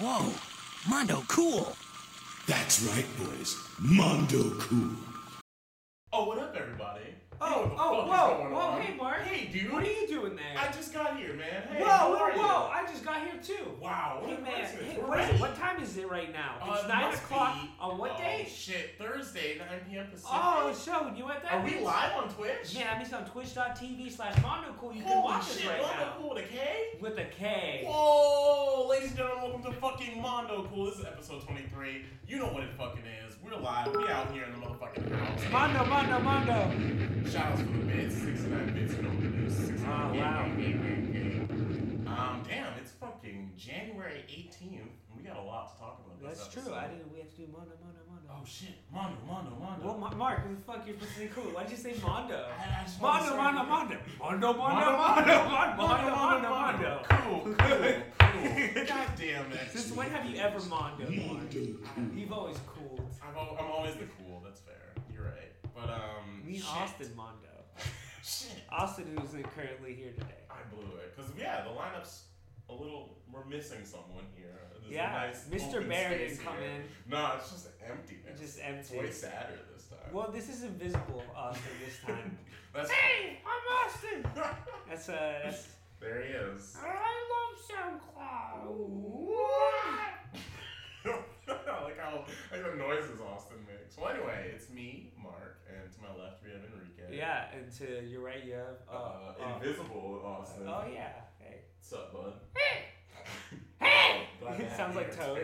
Whoa, Mondo cool. That's right, boys. Mondo cool. Oh, what up, everybody? Oh, Hey, oh, whoa, whoa, on? hey, Mark. Hey, dude. What are you doing there? I just got here, man. Hey, whoa, whoa, whoa! I just got here too. Wow, what Hey man, hey, what, is it? what time is it right now? Uh, It's it nine o'clock be- on what oh, day? shit, Thursday, 9 p.m. Pacific. Oh, so you at that? Are we live on Twitch? Yeah, that means on twitch.tv slash Mondo Cool. You can watch shit, us right Mondo now. Cool with a K? With a K. Whoa, ladies and gentlemen, welcome to fucking Mondo Cool. This is episode 23. You know what it fucking is. We're live. We out here in the motherfucking house. Mondo, Mondo, Mondo. Shout outs for the bits, 69 bits, you know what it is. 69 Oh, wow. Um, damn, it's fucking January 18th. and We got a lot to talk about this That's true. I didn't. We have to do Mondo, Mondo, Mondo. Oh shit, Mondo, Mondo, Mondo. Well, Ma- Mark, what the fuck you're supposed to say cool? Why'd you say Mondo? I- I Mondo, Mondo, Mondo. Mondo, Mondo, Mondo, Mondo, Mondo, Mondo, Mondo, Mondo. Cool, cool, cool. God damn it. Since when have you ever Mondo? Mondo. You've always cooled. I'm, I'm always the cool. That's fair. You're right. But um. Me shit. Austin Mondo. Shit. Austin, who's currently here today. I blew it. Cause yeah, the lineup's a little. We're missing someone here. There's a Yeah, nice Mr. Bear space didn't come here. in. No, it's just emptiness. It's just empty. It's way sadder this time. Well, this is invisible Austin this time. That's hey, I'm Austin. That's uh, that's. there he is. I love SoundCloud. Like how like the noises Austin makes. Well, anyway, it's me, Mark, and to my left we have Enrique. Yeah, and to your right you have. Uh, Uh, uh, invisible Austin. oh yeah. Hey. What's up, bud? Hey. To It sounds like. Toad.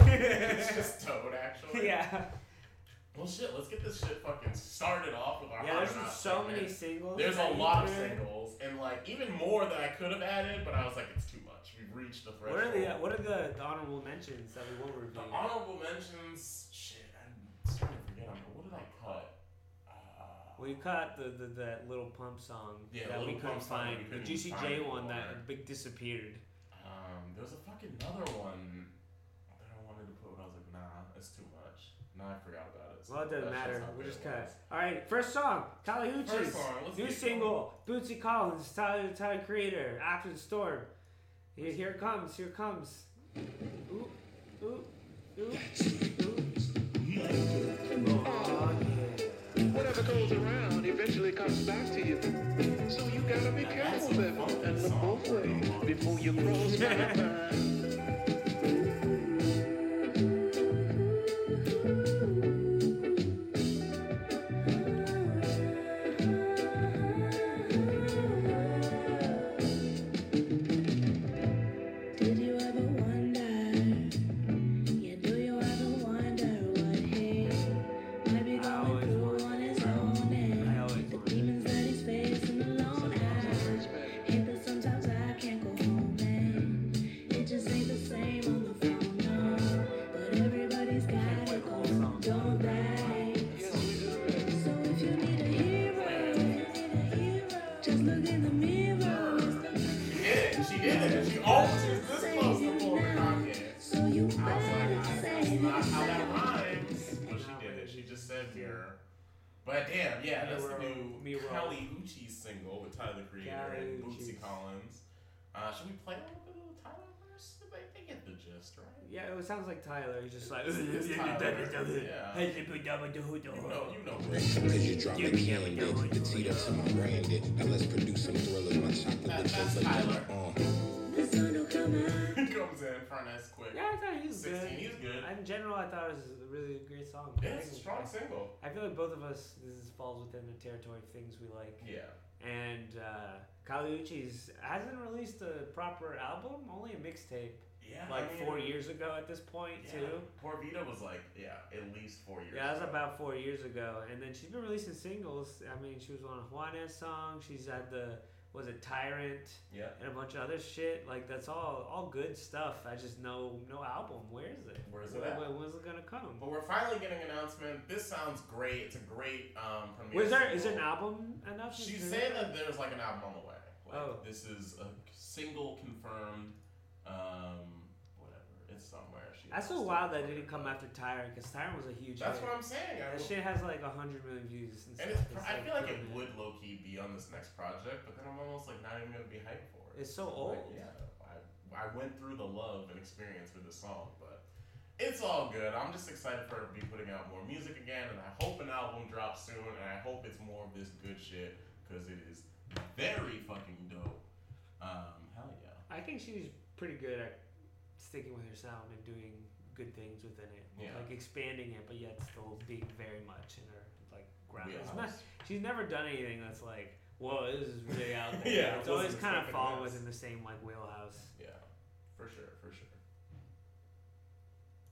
it's just Toad, actually. yeah. Well, shit. Let's get this shit fucking started off with our Yeah. There's so segment. many singles. There's a lot of singles, and like even more that I could have added, but I was like, it's too much. We've reached the What are the uh, What are the, the honorable mentions that we won't review? The honorable mentions, shit, I'm starting to forget. them. What did I cut? Uh, We cut the, the that little pump song Yeah, that we couldn't find. we The couldn't Juicy find J one that big disappeared. um, there was a fucking another one that I wanted to put, but I was like, nah, it's too much. Now I forgot about it. so Well, it doesn't matter. Good just cut. was. All right, first song, Kali First song, New single, Bootsy Collins, Tyler, Tyler Creator, After the Storm. Here, here it comes, here it comes. Ooh. Oh, yeah. Whatever goes around eventually comes back to you. So you gotta be careful funky and look both ways before you cross that line. Just like. It's yeah. You know, you know. Cause you drop a candid, the teed up to my branded. Now let's produce some thrillers. My chocolate That- with that's those Tyler. The will come out. he comes in, front as quick. Yeah, I thought he was 16, good. he's good. In general, I thought it was a really great song. Yeah, it's a strong single. I feel like both of us, this is, falls within the territory of things we like. Yeah. And uh, Kali Uchis hasn't released a proper album, only a mixtape. Yeah. Like I mean, four years ago at this point, yeah. too. Por Vida was like, yeah, at least four years Yeah, that was ago. about four years ago. And then she's been releasing singles. I mean, she was on a Juanes song. She's had the, was it Tyrant? Yeah. And a bunch of other shit. Like, that's all all good stuff. I just know no album. Where is it? Where's it When- when's it gonna come? But we're finally getting an announcement. This sounds great. It's a great um, premiere. Was there is there an album enough? She's Is saying that there's like an album on the way. Like, Oh. This is a single confirmed. Somewhere. She That's so wild that it didn't come after Tyrant because Tyrant was a huge. That's hit. what I'm saying. I That shit has like a hundred million views. And, and stuff. it's, pr- I like feel like it would low key be on this next project, but then I'm almost like not even gonna be hyped for it. It's so Like, old. yeah. I, I went through the love and experience with this song, but it's all good. I'm just excited for her to be putting out more music again, and I hope an album drops soon, and I hope it's more of this good shit because it is very fucking dope. Um, hell yeah. I think she's pretty good at sticking with her sound and doing good things within it. Yeah. Like expanding it, but yet still being very much in her like ground. It's not, she's never done anything that's like, whoa, this is really out there. Yeah, it's always kind of fallen within the same like wheelhouse. Yeah, for sure, for sure.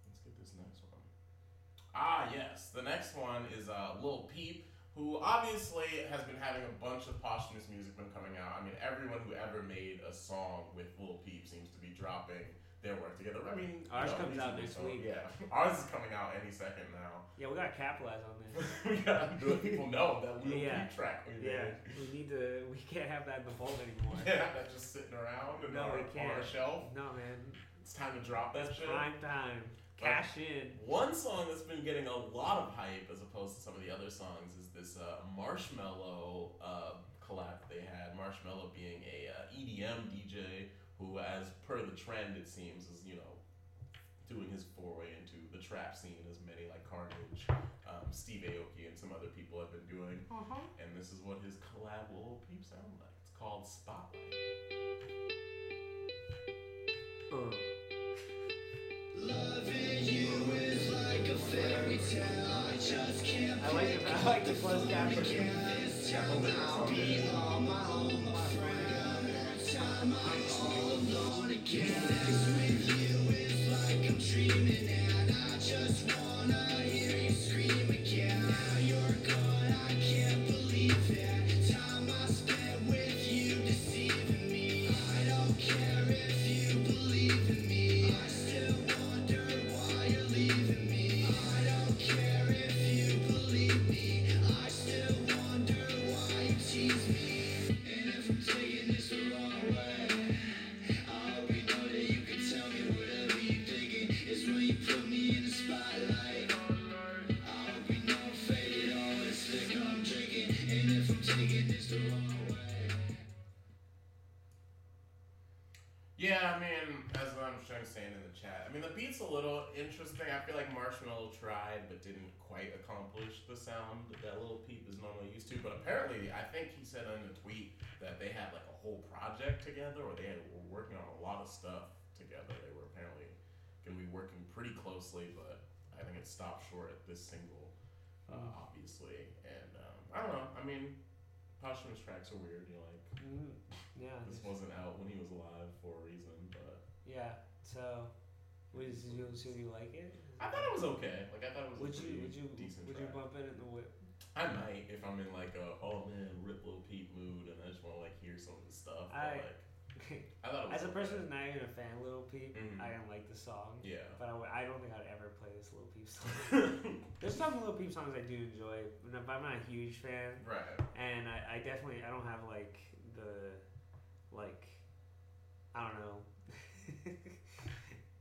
Let's get this next one. Ah, yes. The next one is uh, Lil Peep, who obviously has been having a bunch of posthumous music been coming out. I mean, everyone who ever made a song with Lil Peep seems to be dropping their work together. I mean, Ours know, comes out next week. Yeah, ours is coming out any second now. Yeah, we gotta capitalize on this. we gotta let people know that Lil Yeah. Track we yeah, made. we need to. We can't have that in the vault anymore. Yeah, that's just sitting around and No, on, we our- can't. our shelf. No, man. It's time to drop that shit. Prime time. Cash in. One song that's been getting a lot of hype as opposed to some of the other songs is this uh, Marshmello uh, collab they had. Marshmello being a uh, EDM DJ who, as per the trend, it seems, is you know doing his foray into the trap scene as many like Carnage, um, Steve Aoki, and some other people have been doing. And this is what his collab with Lil Peep sound like. It's called Spotlight. Uh. I like it. I like the closed caption. Yeah, I Marshmello tried but didn't quite accomplish the sound that that Little Peep is normally used to. But apparently, I think he said in a tweet that they had like a whole project together, or they had, were working on a lot of stuff together. They were apparently going to be working pretty closely, but I think it stopped short at this single, uh, obviously. And um, I don't know. I mean, posthumous tracks are weird. You're like, Mm, yeah. this wasn't out when he was alive for a reason, but. Yeah. So, was you so you like it? I thought it was okay. Like I thought it was Would a you would you decent would you bump it in the whip? I might if I'm in like a oh man rip Lil Peep mood and I just want to like hear some of his stuff. But I- like I thought it was As a person who's not even a fan of Lil Peep, Mhm. I didn't like the song. Yeah. But I, I don't think I'd ever play this Little Peep song. There's some Little Peep songs I do enjoy, but I'm not a huge fan. right. And I, I definitely I don't have like the like I don't know.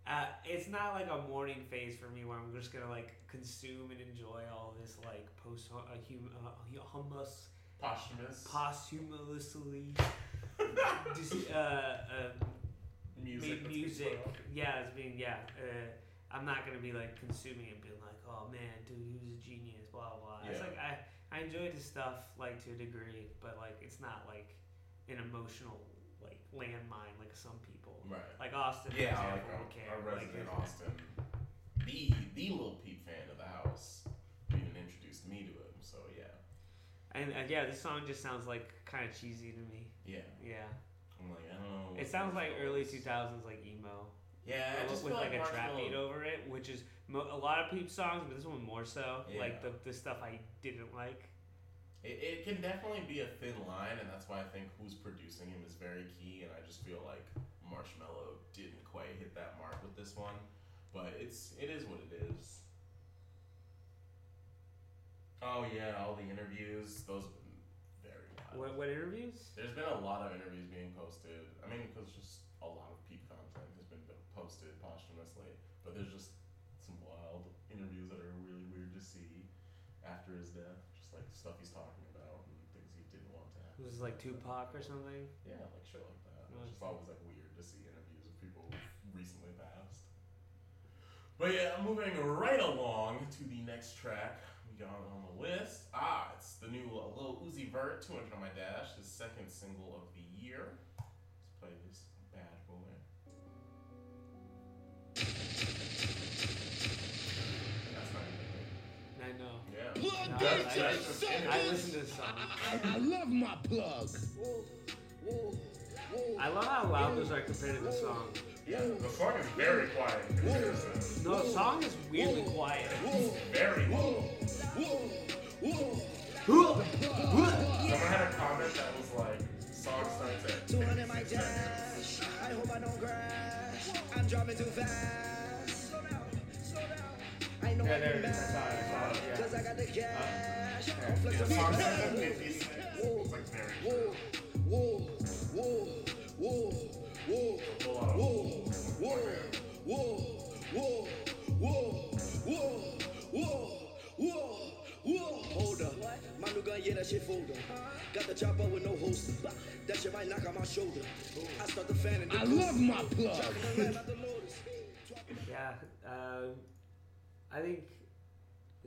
uh, it's not like a morning phase for me where I'm just gonna like consume and enjoy all this like post uh, hum, uh, hummus Posthumous posthumously dis- uh, uh, music. music. Yeah, it's being yeah. Uh, I'm not gonna be like consuming it, being like, oh man, dude, he was a genius, blah blah. It's Yeah. like I I enjoy his stuff like to a degree, but like it's not like an emotional like landmine like some people. Right. Like Austin, for Yeah, example, like would our, care. our Like, resident it's- Austin, the the Lil Peep fan of the house, even introduced me to him. So yeah, And uh, yeah, this song just sounds like kind of cheesy to me. yeah. Yeah, I'm like I don't know. it sounds like early 2000s like emo. Yeah, with with feel like, a trap beat over it, which is mo- a lot of Peep songs, but this one more so. Yeah. Like the the stuff I didn't like. It, it can definitely be a thin line, and that's why I think who's producing him is very key. And I just feel like Marshmello didn't quite hit that mark with this one, but it's it is what it is. Oh yeah, all the interviews; those have been very wild. What what interviews? There's been a lot of interviews being posted. I mean, because just a lot of peep content has been posted posthumously, but there's just some wild interviews that are really weird to see after his death. Just like stuff he's talking about and things he didn't want to happen. Was it like Tupac or something? Yeah, like shit like that. Just always like weird see interviews of people recently passed. But yeah, moving right along to the next track we got on the list. Ah, it's the new uh, Lil Uzi Vert, 200 on my dash, his second single of the year. Let's play this bad boy. That's not even I know. Yeah. No, That's I, just I, I listen to this song. I love my plug. I love how loud those are compared to the song. Yeah, the song is very quiet. No, the song is weirdly quiet. Very low. Someone had a comment that was like, song starts at 200 my dash. I hope I don't crash. I'm driving too fast. Slow down, slow down. I know Yeah, I'm there it is. I mad. saw it. I saw it. Yeah. Cause I got the uh, cash. yeah. I'm flexing The my song starts at cash. 56. It's like very short. Hold up, my new gun, yeah, that shit folder. Got the chopper with no holster. That shit might knock on my shoulder. I start the fan and I love my plug. Yeah. Um, I think.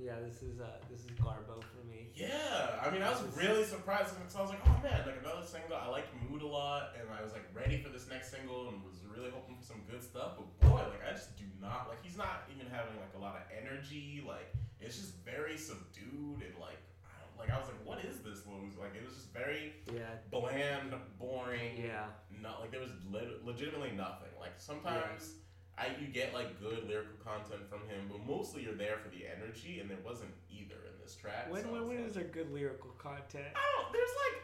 Yeah, this is uh, this is Garbo for me. Yeah, I mean, I was really surprised because I was like, oh man, like another single. I liked Mood a lot, and I was like ready for this next single and was really hoping for some good stuff. But boy, like I just do not like. He's not even having like a lot of energy. Like it's just very subdued and like I don't like. I was like, what is this Lose? Like it was just very Yeah. bland, boring. Yeah. Not like there was lit legitimately nothing. Like sometimes I you get like good lyrical content from him, but mostly you're there for the energy, and there wasn't either in this track. When so when, when like- is there good lyrical content? I don't. There's like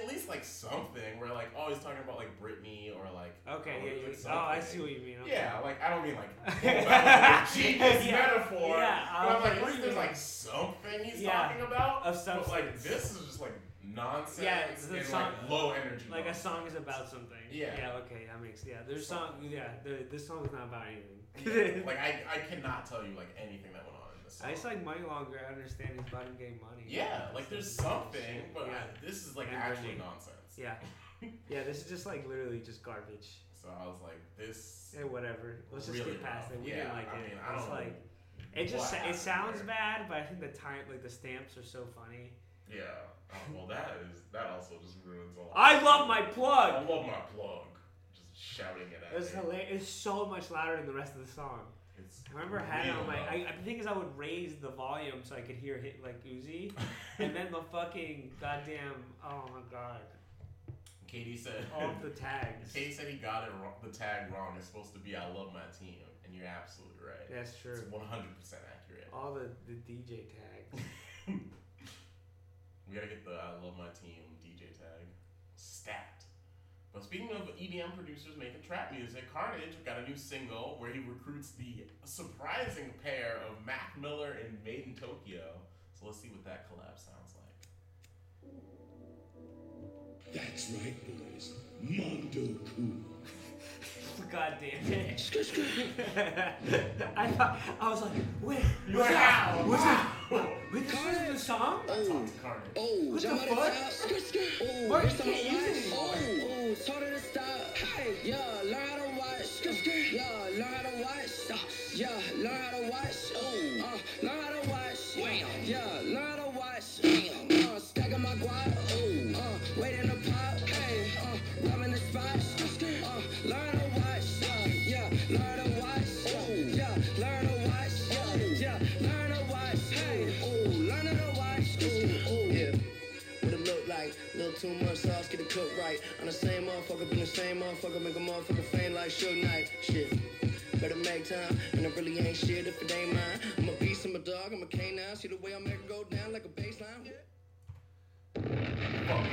at least like something where like oh he's talking about like Britney or like Okay. oh, Yeah. like, yeah. Oh, I see what you mean. Okay. Yeah, like I don't mean like oh, that was a genius Yeah, metaphor. yeah, but I I'm like, at least there's like something he's talking about. of But like this is just like nonsense Yeah, it's the and song- like low energy. Like a song is about something. Yeah. Yeah. Okay. That makes. Yeah. There's song. Yeah. The, this song is not about anything. Yeah, like I, I cannot tell you like anything that went on in this song. I just like money longer. I understand he's about to getting money. yeah, like there's something, but Yeah. I- this is like And actually nonsense. Yeah. Yeah. This is just like literally just garbage. So I was like, this. Yeah. Whatever. Let's just Really get past rough. it. We Yeah, didn't like I it. mean, I it's don't know like. It just it sounds there. bad, but I think the time like the stamps are so funny. Yeah. Oh, well, that is that also just ruins all. I love my plug. I love my plug. Just shouting it at It's hilarious. It's so much louder than the rest of the song. It's I remember I had it on my. I, I, the thing is, I would raise the volume so I could hear hit like Uzi, and then the fucking goddamn. Oh my god! Katie said. All of the tags. Katie said he got it wrong, the tag wrong. It's supposed to be "I love my team," and you're absolutely right. That's true. It's 100 percent accurate. All the the DJ tags. we gotta get the "I love my team" DJ tag stat. But speaking of EDM producers making trap music, Carnage got a new single where he recruits the surprising pair of Mac Miller and Madeintyo. So let's see what that collab sounds like. That's right, boys. Mondo Cool. God damn it! I thought I was like, wait, You're what's like, that? What's that? Wow. Wait, this isn't the song? Talk to Carnage. Oh, What the fuck? of the skirt, skirt. Oh, Mark, wrist you can't use it anymore. Oh, oh, told her to stop. Hey, yeah, learn how to watch. Skirt, skirt. Yeah, learn how to watch. Stop. Yeah, learn how to watch. Oh, uh, learn how to watch. Wham. Yeah, learn same motherfucker, been the same motherfucker, make a motherfucker faint like Suge Knight. Shit. Better make time, and I really ain't shit if it ain't mine. I'm a beast, I'm a dog, I'm a canine. See the way I make it go down like a baseline? Fuck.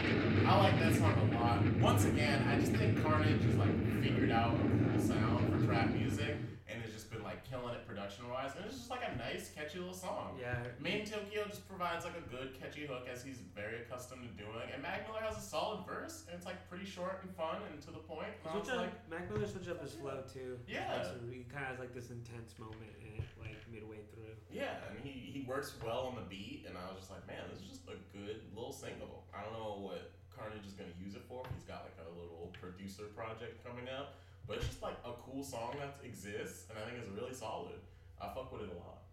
I like that song a lot. Once again, I just think Carnage has like figured out a cool sound for trap music and has just been like killing it production wise. And it's just like a nice, catchy little song. Yeah. Madeintyo just provides like a good, catchy hook as he's very accustomed to doing. And Mac Miller has a solid verse and it's like pretty short and fun and to the point. And Switch up, like, Mac Miller switch up his oh, flow too. Yeah. Like, so he kind of has like this intense moment in it, like midway through. yeah, and he, he works well on the beat. And I was just like, man, this is just a good little single. I don't know what Carnage is going to use it for. He's got like a little producer project coming up. But it's just like a cool song that exists, and I think it's really solid. I fuck with it a lot.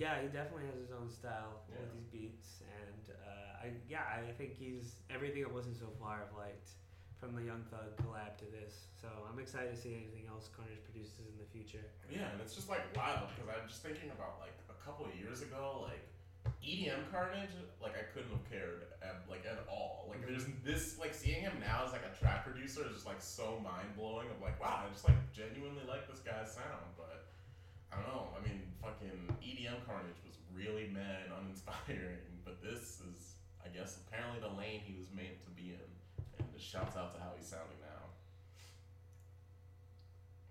Yeah, he definitely has his own style Yeah. with these beats, and uh, I yeah, I think he's everything I've listened so far. I've liked from the Young Thug collab to this, so I'm excited to see anything else Carnage produces in the future. Yeah, and it's just like wild because I'm just thinking about like a couple of years ago, like EDM Carnage, like I couldn't have cared at, like at all. Like there's this like seeing him now as like a track producer is just like so mind blowing. Of like wow, I just like genuinely like this guy's sound, but I don't know. I mean, fucking EDM Carnage was really mad and uninspiring, but this is I guess apparently the lane he was meant to be in, and just shouts out to how he's sounding now.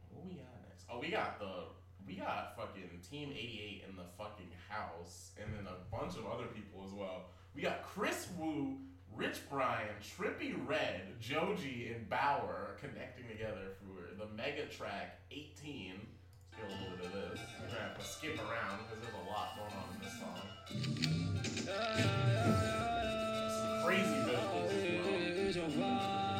What we got next? Oh, we got the we got fucking Team 88 in the fucking house, and then a bunch of other people as well. We got Kris Wu, Rich Brian, Trippie Redd, Joji, and Baauer connecting together for the mega track 18. Let's get a little bit of this. We're gonna have to skip around because there's a lot going on in this song. Crazy visuals as well.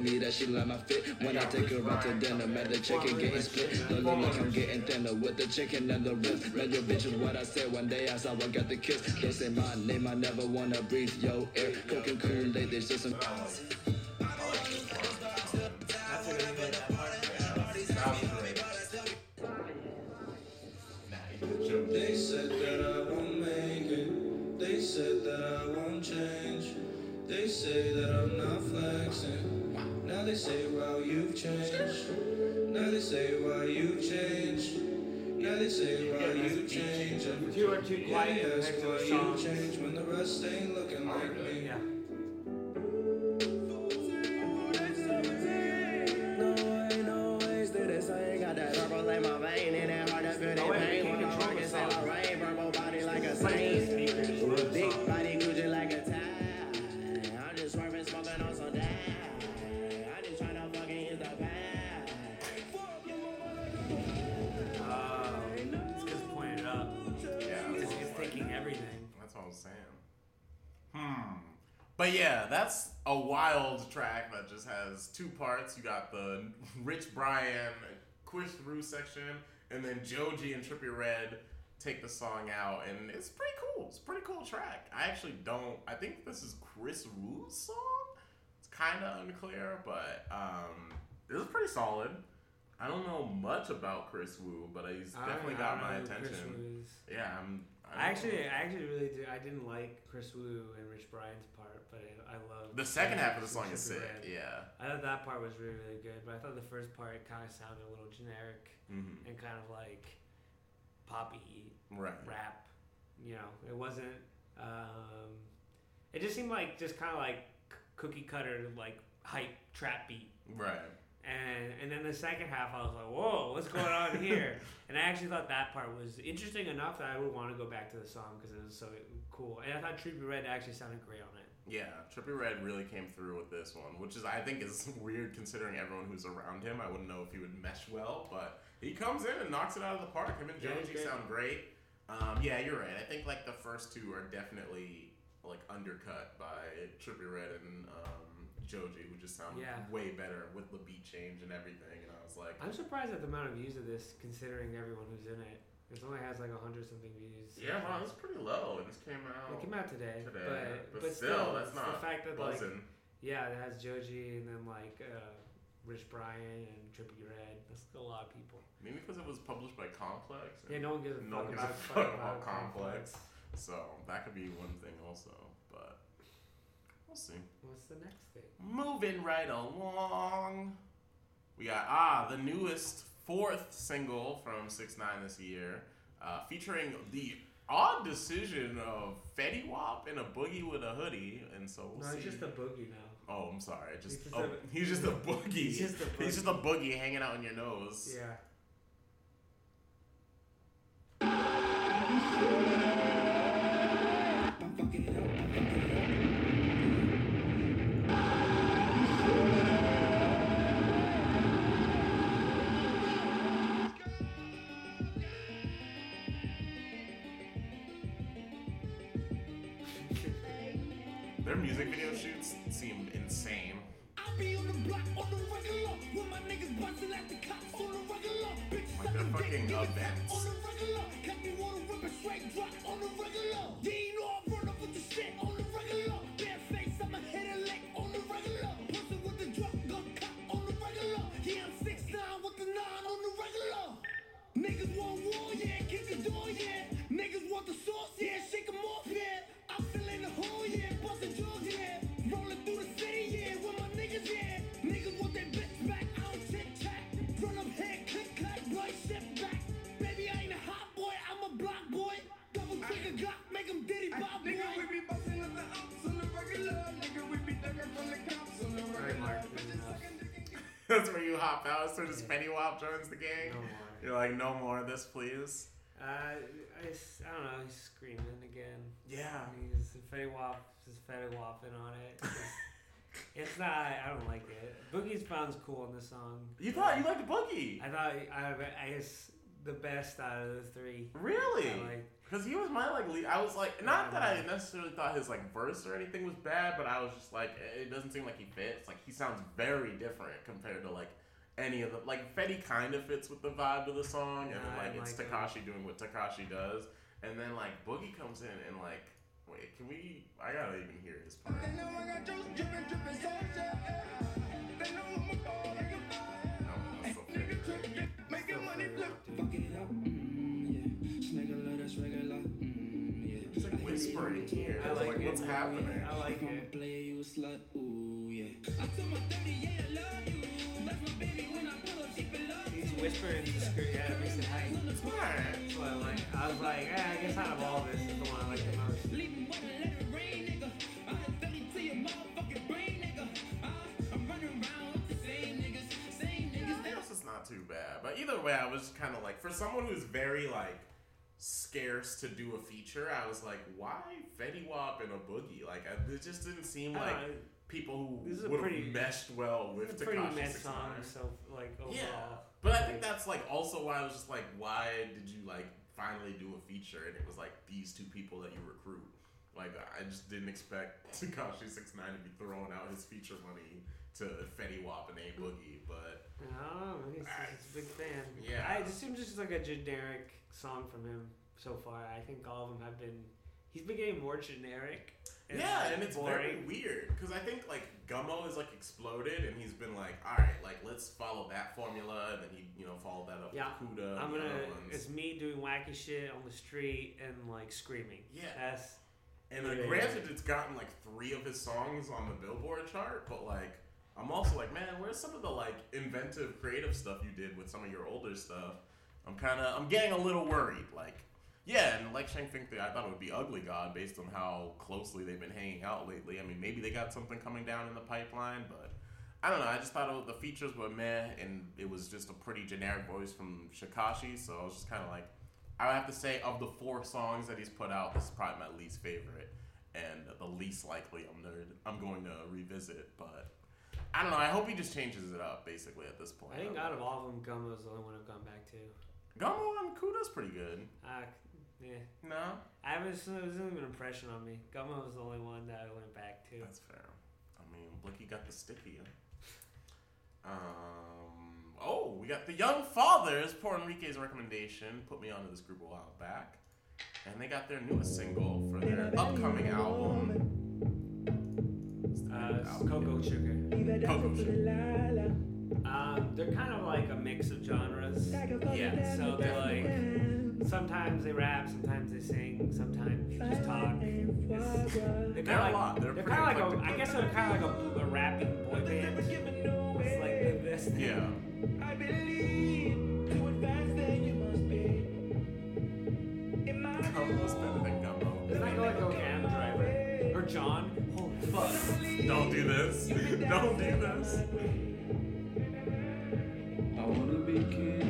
Me that she like my fit when I take her out to dinner. Man, the chicken getting split. The look I'm getting thinner with the chicken and the ribs. Man, your bitch is what I said one day. I saw I got the kiss. Don't say my name, I never wanna breathe. Yo, air, cool, they there's just some. Say, wow, you've changed. Now they say, why you changed. Now they say, why you changed. If You are too Yeah, quiet they next ask why you songs. changed when the rest ain't looking like me. Yeah. Just has two parts. You got the Rich Brian Chris Rue section, and then Joji and Trippie Redd take the song out, and it's pretty cool. It's a pretty cool track. I actually don't. I think this is Chris Rue's song. It's kind of unclear, but um, it was pretty solid. I don't know much about Kris Wu, but he's definitely I got don't my attention. Yeah, I'm. I actually. I actually really do. I didn't like Kris Wu and Rich Brian's part, but I, I love The second half of the song is sick. Red. Yeah. I thought that part was really, really good, but I thought the first part kind of sounded a little generic hmm and kind of like poppy Right. rap. You know, it wasn't. Um, it just seemed like just kind of like cookie cutter, like hype trap beat. Right. And and then the second half, I was like, whoa, what's going on here? and I actually thought that part was interesting enough that I would want to go back to the song because it was so cool. And I thought Trippie Redd actually sounded great on it. Yeah. Trippie Redd really came through with this one, which is I think is weird considering everyone who's around him. I wouldn't know if he would mesh well, but he comes in and knocks it out of the park. Him and Yeah, Joji great. sound great. Um, yeah, you're right. I think like the first two are definitely like undercut by Trippie Redd and Joji, who just sound Yeah. way better with the beat change and everything. And I was like, I'm surprised at the amount of views of this, considering everyone who's in it. It only has like a hundred something views. yeah, wow, that's pretty low. And this came out. It came out today, today, but but but, still, still, that's not the fact that like yeah, it has Joji and then like uh, Rich Brian and Trippie Redd. That's a lot of people. Maybe because it was published by Complex. Yeah, no one gives a no fuck gives a fuck about about Complex. So that could be one thing also, but we'll see. What's the next thing? Moving right along, we got ah the newest fourth single from Six Nine this year, uh, featuring the odd decision of Fetty Wap and a boogie with a hoodie, and so we'll see. No, see. just a boogie now. oh, I'm sorry. Just, He's just oh, a- he's just a boogie. He's just a boogie. He's just a boogie hanging out in your nose. Yeah. Hop out as soon Fetty Wap joins the gang. No more. You're like, no more of this, please. Uh, I, s- I don't know. He's screaming again. Yeah. He's Fetty Wap, just Fetty Wapping on it. It's, it's not. I don't like it. Boogie's Found's cool in the song. You thought you liked Boogie? I thought I, I guess the best out of the three. Really? Because he was my like lead. I was like, not that I necessarily thought his like verse or anything was bad, but I was just like, it doesn't seem like he fits. Like he sounds very different compared to like any of the like Fetty kind of fits with the vibe of the song, and then Yeah, I like it's like. Tekashi doing what Tekashi does, and then like Boogie comes in and like, wait, can we? I gotta even hear his part. They know I got juice drippin', drippin' soldier. They know I'm a ball like a Oh, that's so nigga fitting. trip, get, making money flip. Fucking it up, mm, yeah. Snaggle, that's regular, whispering here. I It's like like, it. what's happening? I like If I'm a it. player, you a slut, ooh, yeah. He's whispering to scream. Yeah, it makes it hype. Alright. That's what I like. I was like, eh, I guess out of all this, is the one I like the most. This is not too bad, but either way, I was kind of like, for someone who's very like scarce to do a feature, I was like, why Fetty Wap and a Boogie? Like, I, it just didn't seem like don't people who would have meshed well with It's a pretty mess 69. song, so like overall. Yeah, but I think that's like also why I was just like, why did you like finally do a feature and it was like these two people that you recruit? Like, I just didn't expect Tekashi Six Nine to be throwing out his feature money to Fetty Wap and A Boogie, but I don't. He's, he's a big fan. Yeah. I, it just seems just like a generic song from him so far. I think all of them have been. He's been getting more generic. yeah, and it's very weird because I think like Gummo has like exploded and he's been like, all right, like let's follow that formula, and then he you know followed that up Yeah, with Kooda. I'm and gonna. It's me doing wacky shit on the street and like screaming. Yeah. That's. And uh, Yeah. granted, it's gotten like three of his songs on the Billboard chart, but like, I'm also like, man, where's some of the like inventive, creative stuff you did with some of your older stuff? I'm kind of, I'm getting a little worried. Like, yeah, and like Shang I thought it would be Ugly God based on how closely they've been hanging out lately. I mean, maybe they got something coming down in the pipeline, but I don't know. I just thought it, the features were meh, and it was just a pretty generic voice from Shikashi, so I was just kind of like, I would have to say, of the four songs that he's put out, this is probably my least favorite and the least likely I'm nerd I'm going to revisit. But I don't know. I hope he just changes it up basically at this point. I think out of all of them, Gummo's the only one I've gone back to. Gummo and Kooda's pretty good. Uh, yeah. No, I was. It was an impression on me. Gummo was the only one that I went back to. that's fair. I mean, Blicky got the sticky. Um. Oh, we got the Young Fathers. Poor Enrique's recommendation put me onto this group a while back, and they got their newest single for their upcoming album. Uh, it's Cocoa Sugar. Cocoa Sugar. Um, they're kind of like a mix of genres. Yeah. So they're like sometimes they rap, sometimes they sing, sometimes they just talk. It's, they're They're kind a lot. They're they're kind of like a, eclectic I guess they're kind of like a, a rapping boy band. It's like the best thing. Yeah. I believe to advance there you must be. In my Come Gumbo spinning and Gumbo. Isn't that like go Cam Driver or John? Don't do this. Don't do this. I wanna be king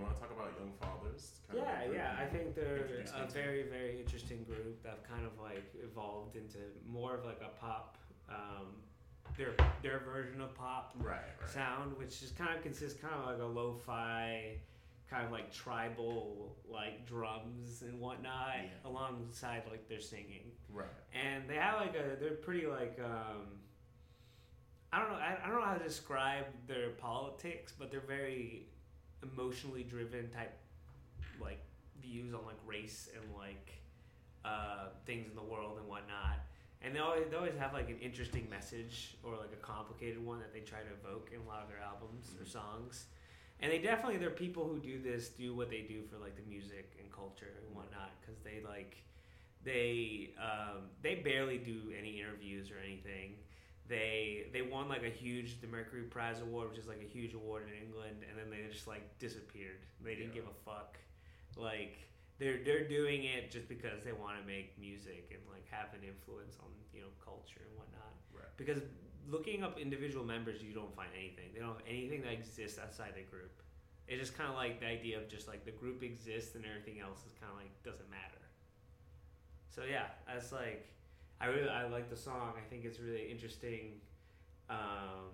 you want to talk about Young Fathers? Kind Yeah, yeah. I think they're a very, very interesting group that kind of like evolved into more of like a pop, um, their their version of pop Right, right. sound, which just kind of consists kind of like a lo-fi, kind of like tribal like drums and whatnot, Yeah. alongside like their singing. Right. and they have like a they're pretty like um I don't know I, I don't know how to describe their politics but they're very emotionally driven type like views on like race and like uh, things in the world and whatnot. And they always, they always have like an interesting message or like a complicated one that they try to evoke in a lot of their albums or songs. And they definitely they're people who do this do what they do for like the music and culture and whatnot because they like they um, they barely do any interviews or anything. They they won like a huge the Mercury Prize award, which is like a huge award in England, and then they just like disappeared. They didn't Yeah. give a fuck. Like they're they're doing it just because they want to make music and like have an influence on you know culture and whatnot. Right. Because looking up individual members, you don't find anything. They don't have anything that exists outside the group. It's just kind of like the idea of just like the group exists and everything else is kind of like doesn't matter. So yeah, that's like I really I like the song. I think it's really interesting. Um,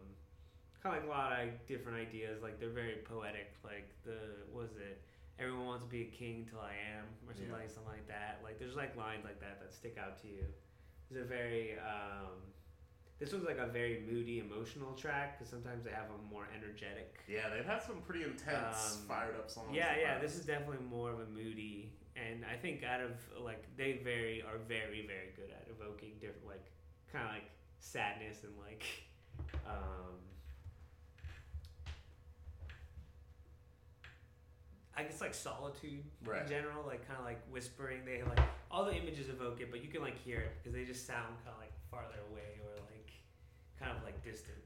kind of like a lot of different ideas. Like they're very poetic. Like the was it? Everyone wants to be a king till I am, or something Yeah. like something like that. Like there's like lines like that that stick out to you. It's a very um, this was like a very moody, emotional track because sometimes they have a more energetic. Yeah, they've had some pretty intense, Um, fired up songs. Yeah, yeah. This is definitely more of a moody, and I think out of like they very are very very good at evoking different like kind of like sadness and like um I guess like solitude Right. in general, like kind of like whispering. They like all the images evoke it, but you can like hear it because they just sound kind of like farther away or like kind of like distant.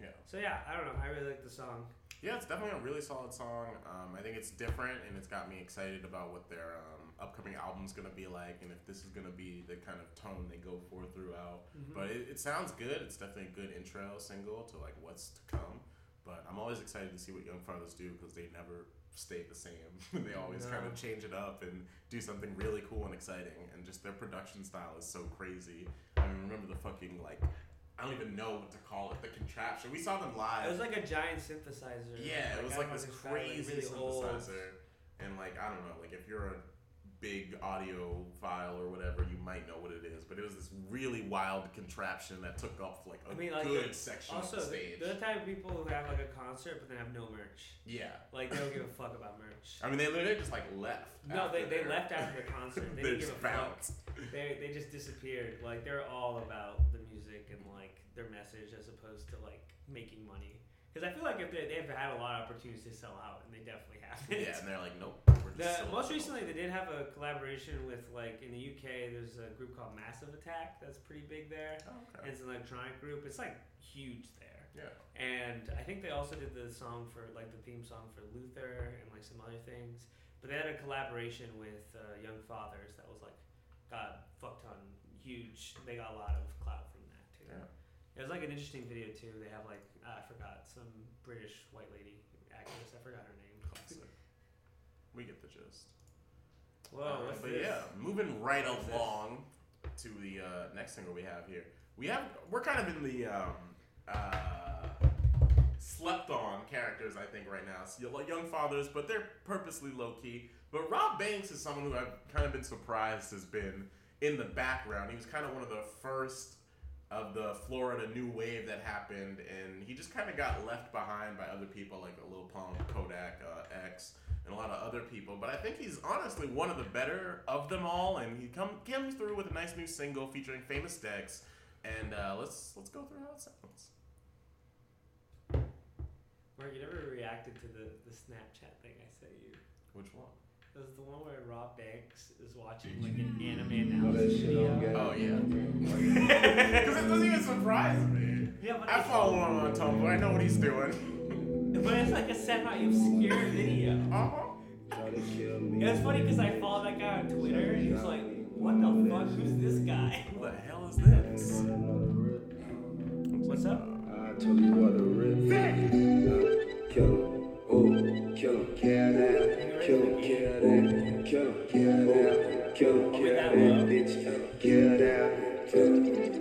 Yeah. So yeah, I don't know. I really like the song. Yeah, it's definitely a really solid song. Um, I think it's different, and it's got me excited about what their um, upcoming album's gonna be like, and if this is gonna be the kind of tone they go for throughout. Mm-hmm. But it, it sounds good. It's definitely a good intro single to like what's to come. But I'm always excited to see what Young Fathers do because they never stay the same. they always kind of change it up and do something really cool and exciting. And just their production style is so crazy. I mean, remember the fucking like. I don't even know what to call it. The contraption. We saw them live. It was like a giant synthesizer. Yeah, it was like this guy, like, crazy really old. synthesizer, and like I don't know, like if you're a big audio file or whatever, you might know what it is. But it was this really wild contraption that took up like a I mean, like good uh, section Also, of the stage. they're the type of people who have like a concert but then have no merch. yeah, Like they don't give a fuck about merch. I mean they literally just like left. No, they, after they their- left after the concert. They they didn't just give a fuck. bounced. They they just disappeared. Like they're all about the music and like their message as opposed to like making money. Because I feel like if they they've had a lot of opportunities to sell out and they definitely haven't. Yeah, and they're like, nope. We're just The, most out." recently, they did have a collaboration with like in the UK. There's a group called Massive Attack that's pretty big there. Oh, okay. it's an electronic group. It's like huge there. Yeah. And I think they also did the song for like the theme song for Luther and like some other things. But they had a collaboration with uh, Young Fathers that was like got fuck ton huge. They got a lot of clout from that too. Yeah. It was like an interesting video too. They have like uh, I forgot some British white lady actress. I forgot her name. Classic. We get the gist. Whoa, Uh, but this? yeah, moving right What's this? along to the uh, next single we have here. We have we're kind of in the um, uh, slept on characters I think right now. So young fathers, but they're purposely low key. But Robb Banks is someone who I've kind of been surprised has been in the background. He was kind of one of the first of the Florida new wave that happened, and he just kind of got left behind by other people like Lil Pump, Kodak, uh, X, and a lot of other people. But I think he's honestly one of the better of them all, and he come comes through with a nice new single featuring Famous Dex. And uh, let's let's go through how it sounds. Mark, you never reacted to the, the Snapchat thing I sent you. Which one? It was the one where Robb Banks is watching like an anime analysis video. Oh yeah. Because it doesn't even surprise me. Yeah, but I follow him on Tumblr. I know what he's doing. but it's like a semi-obscure video. Uh huh. Try to kill me. Funny because I follow that guy on Twitter and he was like, "What the fuck? Who's this guy?" What the hell is this? What's up? I told you what a rip. Kill him. Oh, kill him. Kill that. Kill that. Kill that. Kill that. Bitch. Kill him. Kill that. Kill.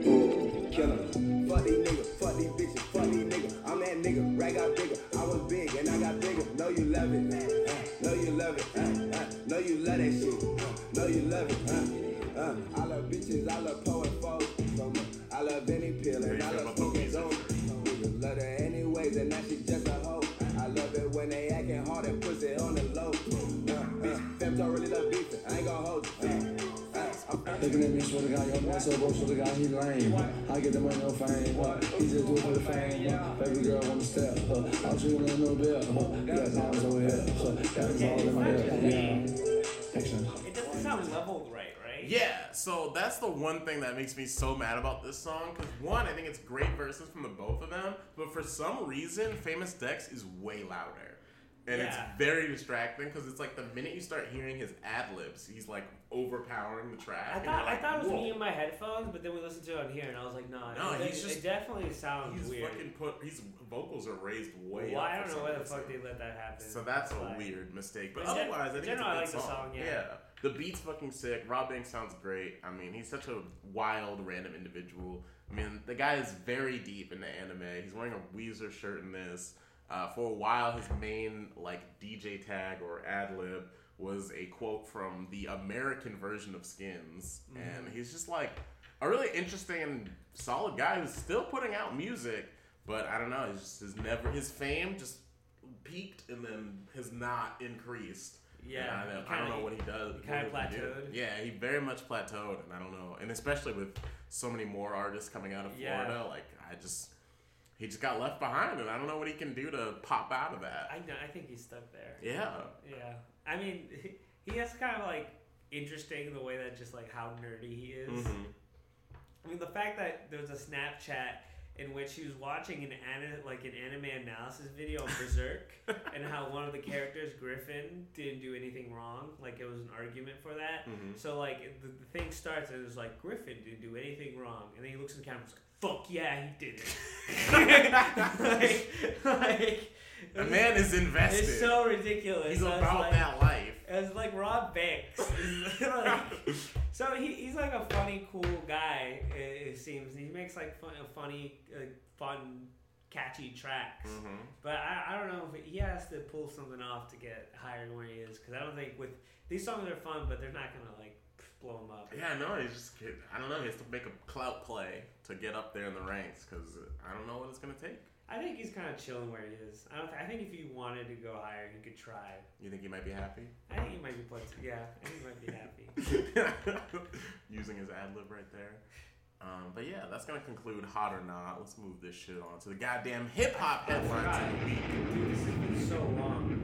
Oh, kill him. Fuck these niggas, fuck these bitches, fuck these niggas. I'm that nigga, rag got bigger. I was big and I got bigger. Know you love it, uh, know you love it, uh, uh, know you love that shit, uh, know you love it. Uh, uh, I love bitches, I love poet Looking at me, swear to God, your man so broke, swear to God, he lame. I get the money, no fame. Huh? He just do it for the fame. Huh? Baby girl on the step. Huh? I'm shooting in no bill. Huh? You got diamonds over here. Huh? Diamonds all in my head. Yeah. Action. It doesn't sound leveled right, right? Yeah, so that's the one thing that makes me so mad about this song. Because one, I think it's great verses from the both of them, but for some reason, Famous Dex is way louder. And Yeah. it's very distracting because it's like the minute you start hearing his ad libs, he's like overpowering the track. I and thought you're I thought it was "Whoa." me in my headphones, but then we listened to it on here, and I was like, no, No, it, he's it just- definitely sounds He's weird. fucking put. His vocals are raised way well, up. I don't know why the fuck they let that happen. So that's a But- weird mistake. But otherwise, I think it's a like good the song. song, yeah. The beat's fucking sick. Robb Banks sounds great. I mean, he's such a wild, random individual. I mean, the guy is very deep into anime. He's wearing a Weezer shirt in this. Uh, for a while, his main like DJ tag or ad lib was a quote from the American version of Skins, and he's just like a really interesting and solid guy who's still putting out music. But I don't know, he's just his never his fame just peaked and then has not increased. Yeah, I, he don't, I don't know what he does. he kinda what he plateaued. Yeah, he very much plateaued, and I don't know. And especially with so many more artists coming out of Yeah. Florida, like I just he just got left behind, and I don't know what he can do to pop out of that. I know, I think he's stuck there. yeah, Yeah, I mean, he, has kind of like interesting the way that just like how nerdy he is. Mhm. I mean, the fact that there's a Snapchat in which he was watching an anime, like an anime analysis video on Berserk, and how one of the characters, Griffith, didn't do anything wrong. Like it was an argument for that. Mhm. So like the, the thing starts and it's like Griffith didn't do anything wrong, and then he looks in the camera and goes, "Fuck yeah, he did it." like, like the man is invested. it's so ridiculous. He's was about like- that life. It's like Robb Banks. Like, so he, he's like a funny, cool guy. It, it seems he makes like fun, funny, uh, fun, catchy tracks. Mhm. But I, I don't know if he has to pull something off to get higher than where he is. Because I don't think with these songs are fun, but they're not gonna like blow him up. Yeah, no, he's just kid- I don't know. He has to make a clout play to get up there in the ranks because I don't know what it's gonna take. I think he's kind of chilling where he is. I don't. Th- I think if he wanted to go higher, he could try. You think he might be happy? I think he might be put. Yeah, I think he might be happy. Using his ad lib right there. Um, but yeah, that's gonna conclude hot or not. Let's move this shit on to the goddamn hip hop headlines of the week. Dude, this has been so long.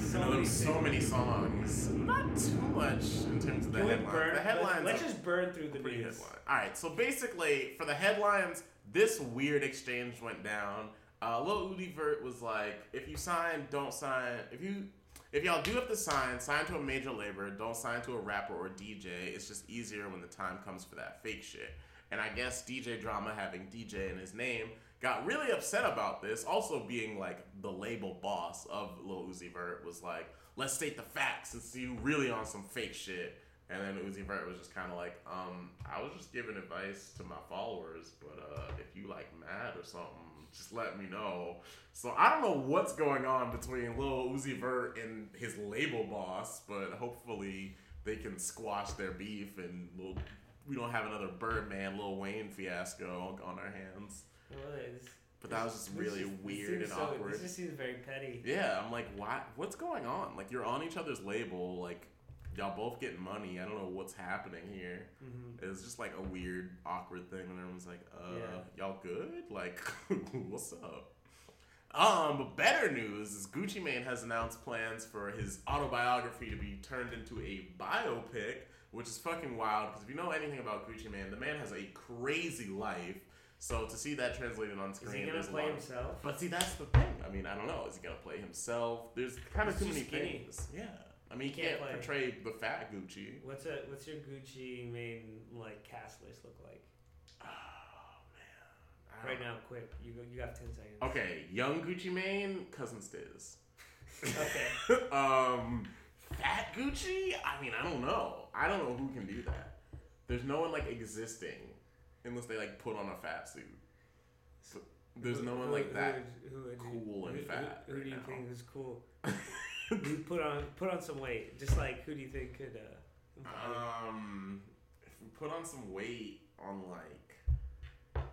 So many there's so many songs. Not too much in terms of the headlines. burn? the headlines Let's, let's just burn through the news. headline. All right, so basically for the headlines, this weird exchange went down. Uh, Lil Uzi Vert was like, "If you sign, don't sign. If you, if y'all do have to sign, sign to a major label. Don't sign to a rapper or DJ. It's just easier when the time comes for that fake shit." And I guess DJ Drama, having DJ in his name, got really upset about this. Also, being like the label boss of Lil Uzi Vert was like, "Let's state the facts and see you really on some fake shit." And then Uzi Vert was just kind of like, um, I was just giving advice to my followers, but uh, if you like mad or something, just let me know. So I don't know what's going on between Lil Uzi Vert and his label boss, but hopefully they can squash their beef and we'll, we don't have another Birdman, Lil Wayne fiasco on our hands. Well, it's- But that was just really just- weird and so- awkward. This just seems very petty. Yeah, I'm like, why? What's going on? Like, you're on each other's label. Like, y'all both getting money. I don't know what's happening here. Mhm. It was just like a weird, awkward thing when everyone's like, uh, Yeah. y'all good? Like, what's up? Um, but better news is Gucci Mane has announced plans for his autobiography to be turned into a biopic, which is fucking wild. Because if you know anything about Gucci Mane, the man has a crazy life. So to see that translated on screen, Is he gonna play of- himself? But see, that's the thing. I mean, I don't know. Is he gonna play himself? There's kind of too too many skinny. things. Yeah. I mean, you Can't can't, portray the fat Gucci. What's a what's your Gucci Mane like cast list look like? Oh man. Right don't- now, quick. You go. You got ten seconds. Okay, young Gucci Mane, Cousin Stizz. Okay. um, fat Gucci. I mean, I don't know. I don't know who can do that. There's no one like existing unless they like put on a fat suit. So, there's Who- no one who- like who that would- who would- cool and who- fat Who, who right do you now. think is cool? put on put on some weight. Just like who do you think could? uh Um, if we put on some weight on like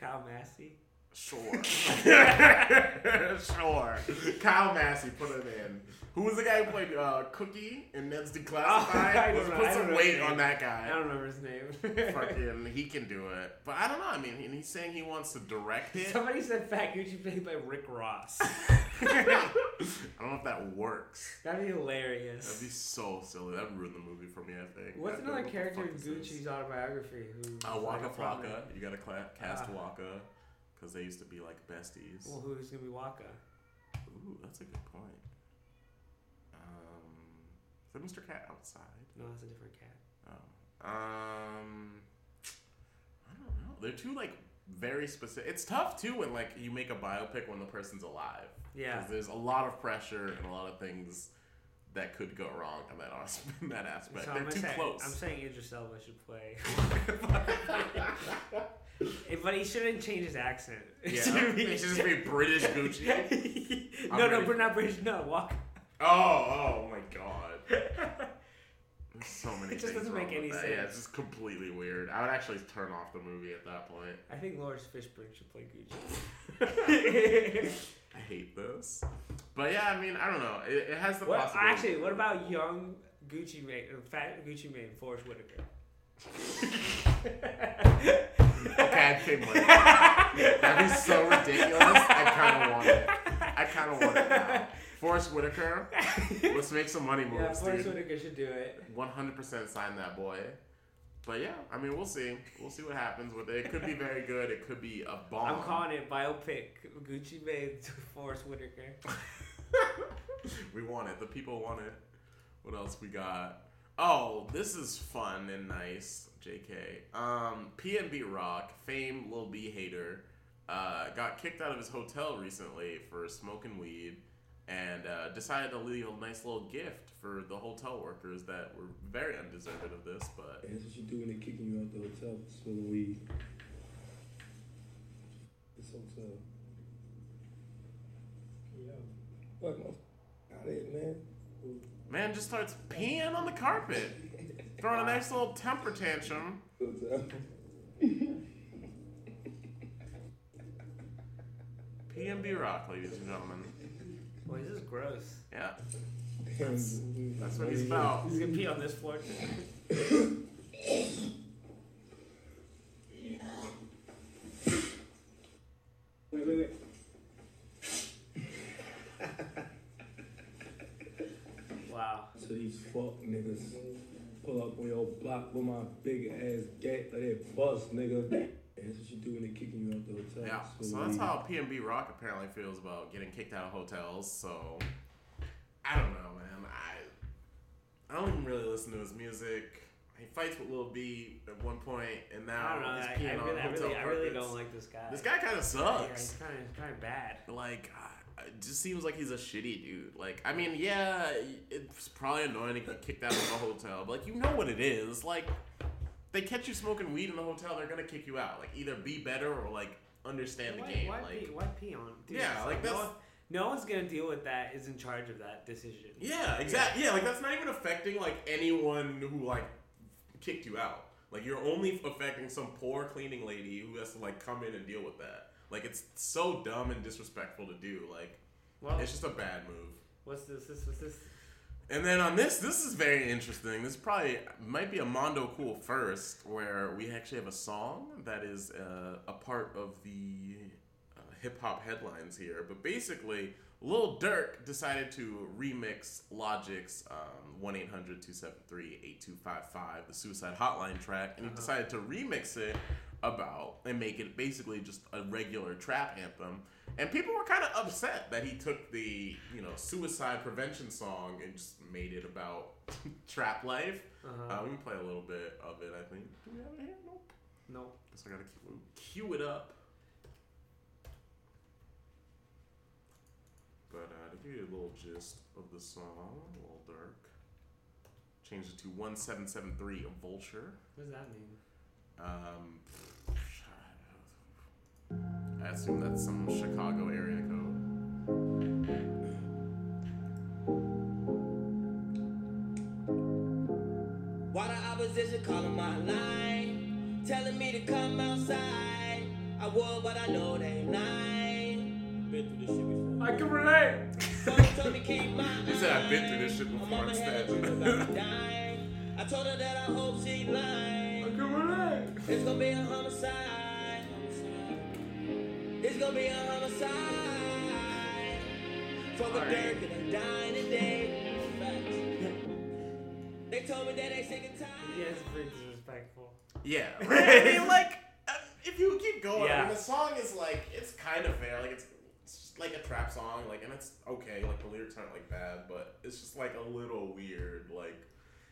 Kyle Massey. Sure. sure. Kyle Massey, put it in. Who was the guy who played uh, Cookie in Ned's I Declassified? Let's put some weight on that guy. I don't remember his name. Fucking, he can do it. But I don't know. I mean, and he's saying he wants to direct it. Somebody said Fat Gucci played by Rick Ross. I don't know if that works. That'd be hilarious. That'd be so silly. That'd ruin the movie for me, I think. What's be another like, what character in fuck is? Gucci's autobiography? Who Uh, like, Waka Flocka. You gotta cla- cast Ah. Waka. Because they used to be like besties. Well, who's gonna be Waka? Ooh, that's a good point. It Mr. Cat outside? No, that's a different cat. Oh. Um, I don't know. They're two like very specific. It's tough too when like you make a biopic when the person's alive. Yeah. Because there's a lot of pressure and a lot of things that could go wrong in that as- in that aspect. So They're I'm too say, close. I'm saying Idris Elba should play. But he shouldn't change his accent. Yeah, he should just be British Gucci. No, no, we're not British. No, Waka. Oh, oh my god. There's so many It just things doesn't make any that. Yeah, it's just completely weird. I would actually turn off the movie at that point. I think Laurence Fishburne should play Gucci. I hate this. But yeah, I mean, I don't know. It, it has the what, possibility. actually, what about young Gucci Mane, uh, fat Gucci Mane, Forest Whitaker? Okay, I'd pay money. That'd be so ridiculous. I kind of want it. I kind of want it now. Forest Whitaker, let's make some money Yeah, moves, Forest dude. Whitaker should do it. 100% sign that boy. But yeah, I mean, we'll see. We'll see what happens with it. It could be very good. It could be a bomb. I'm calling it biopic Gucci Mane to Forest Whitaker. we want it. The people want it. What else we got? Oh, this is fun and nice. JK. Um, PNB Rock, famed Lil B hater, uh, got kicked out of his hotel recently for smoking weed, and uh, decided to leave a nice little gift for the hotel workers that were very undeserved of this. But That's what you do when they kicking you out the hotel for smoking weed. This hotel. Yeah. What, motherfucker? Out it, man. man just starts peeing on the carpet, throwing a nice little temper tantrum. PNB Rock, ladies and gentlemen. Boy, this is gross. Yeah, That's, that's what he's about. He's gonna pee on this floor. Wait, wait, wait. Wow. So these fuck niggas pull up on your block with my big ass gate like that bus, nigga. And that's what you do when they're kicking you out the hotel. Yeah, so that's how PNB Rock apparently feels about getting kicked out of hotels. So I don't know, man. I I don't even really listen to his music. He fights with Lil B at one point, and now I don't know. he's I, I peeing on really, I hotel really, I really carpets. don't like this guy. This guy kind of Yeah, sucks. he's kind of, bad. Like, it just seems like he's a shitty dude. Like, I mean, yeah, it's probably annoying to get kicked out of a hotel, but like, you know what it is. Like, they catch you smoking weed in the hotel, they're gonna kick you out. Like, either be better or like understand Why, the game. why, like, pee, why pee on? Dude, Yeah, like, no, that's- one, no one's gonna deal with that. Is in charge of that decision. Yeah, exactly. Yeah, like that's not even affecting like anyone who like kicked you out. Like you're only affecting some poor cleaning lady who has to like come in and deal with that. Like it's so dumb and disrespectful to do. Like Well, it's just a bad move. what's this? This what's this? And then on this, this is very interesting. This probably might be a Mondo Cool first, where we actually have a song that is uh, a part of the uh, hip hop headlines here. But basically, Lil Durk decided to remix Logic's um, 1 800 273 8255, the suicide hotline track, and he decided to remix it about and make it basically just a regular trap anthem. And people were kind of upset that he took the, you know, suicide prevention song and just made it about trap life. Uh-huh. Uh, we can play a little bit of it, I think. Do we have it here? Nope. Nope. Guess I gotta cue, cue it up. But uh, to give you a little gist of the song, a little dark. Change it to 1773 a vulture. What does that mean? Um, I assume that's some Chicago area code. Why the opposition calling my line? Telling me to come outside. I would, but I know they lying. Been through this shit before. I can relate. So they told me keep my He said I've been through this shit before mama had instead. about me dying. I told her that I hope she lying. I can. It's gonna be a homicide. It's gonna be a homicide. Fuck a Alright. dirt and I'm dying today. They told me that they sick and tired. Yeah, it's pretty disrespectful. Yeah, right? I mean, like, uh, if you keep going, I mean, the song is like, it's kind of fair. Like, it's, it's just like a trap song, like, and it's okay. Like, the lyrics aren't like bad, but it's just like a little weird, like,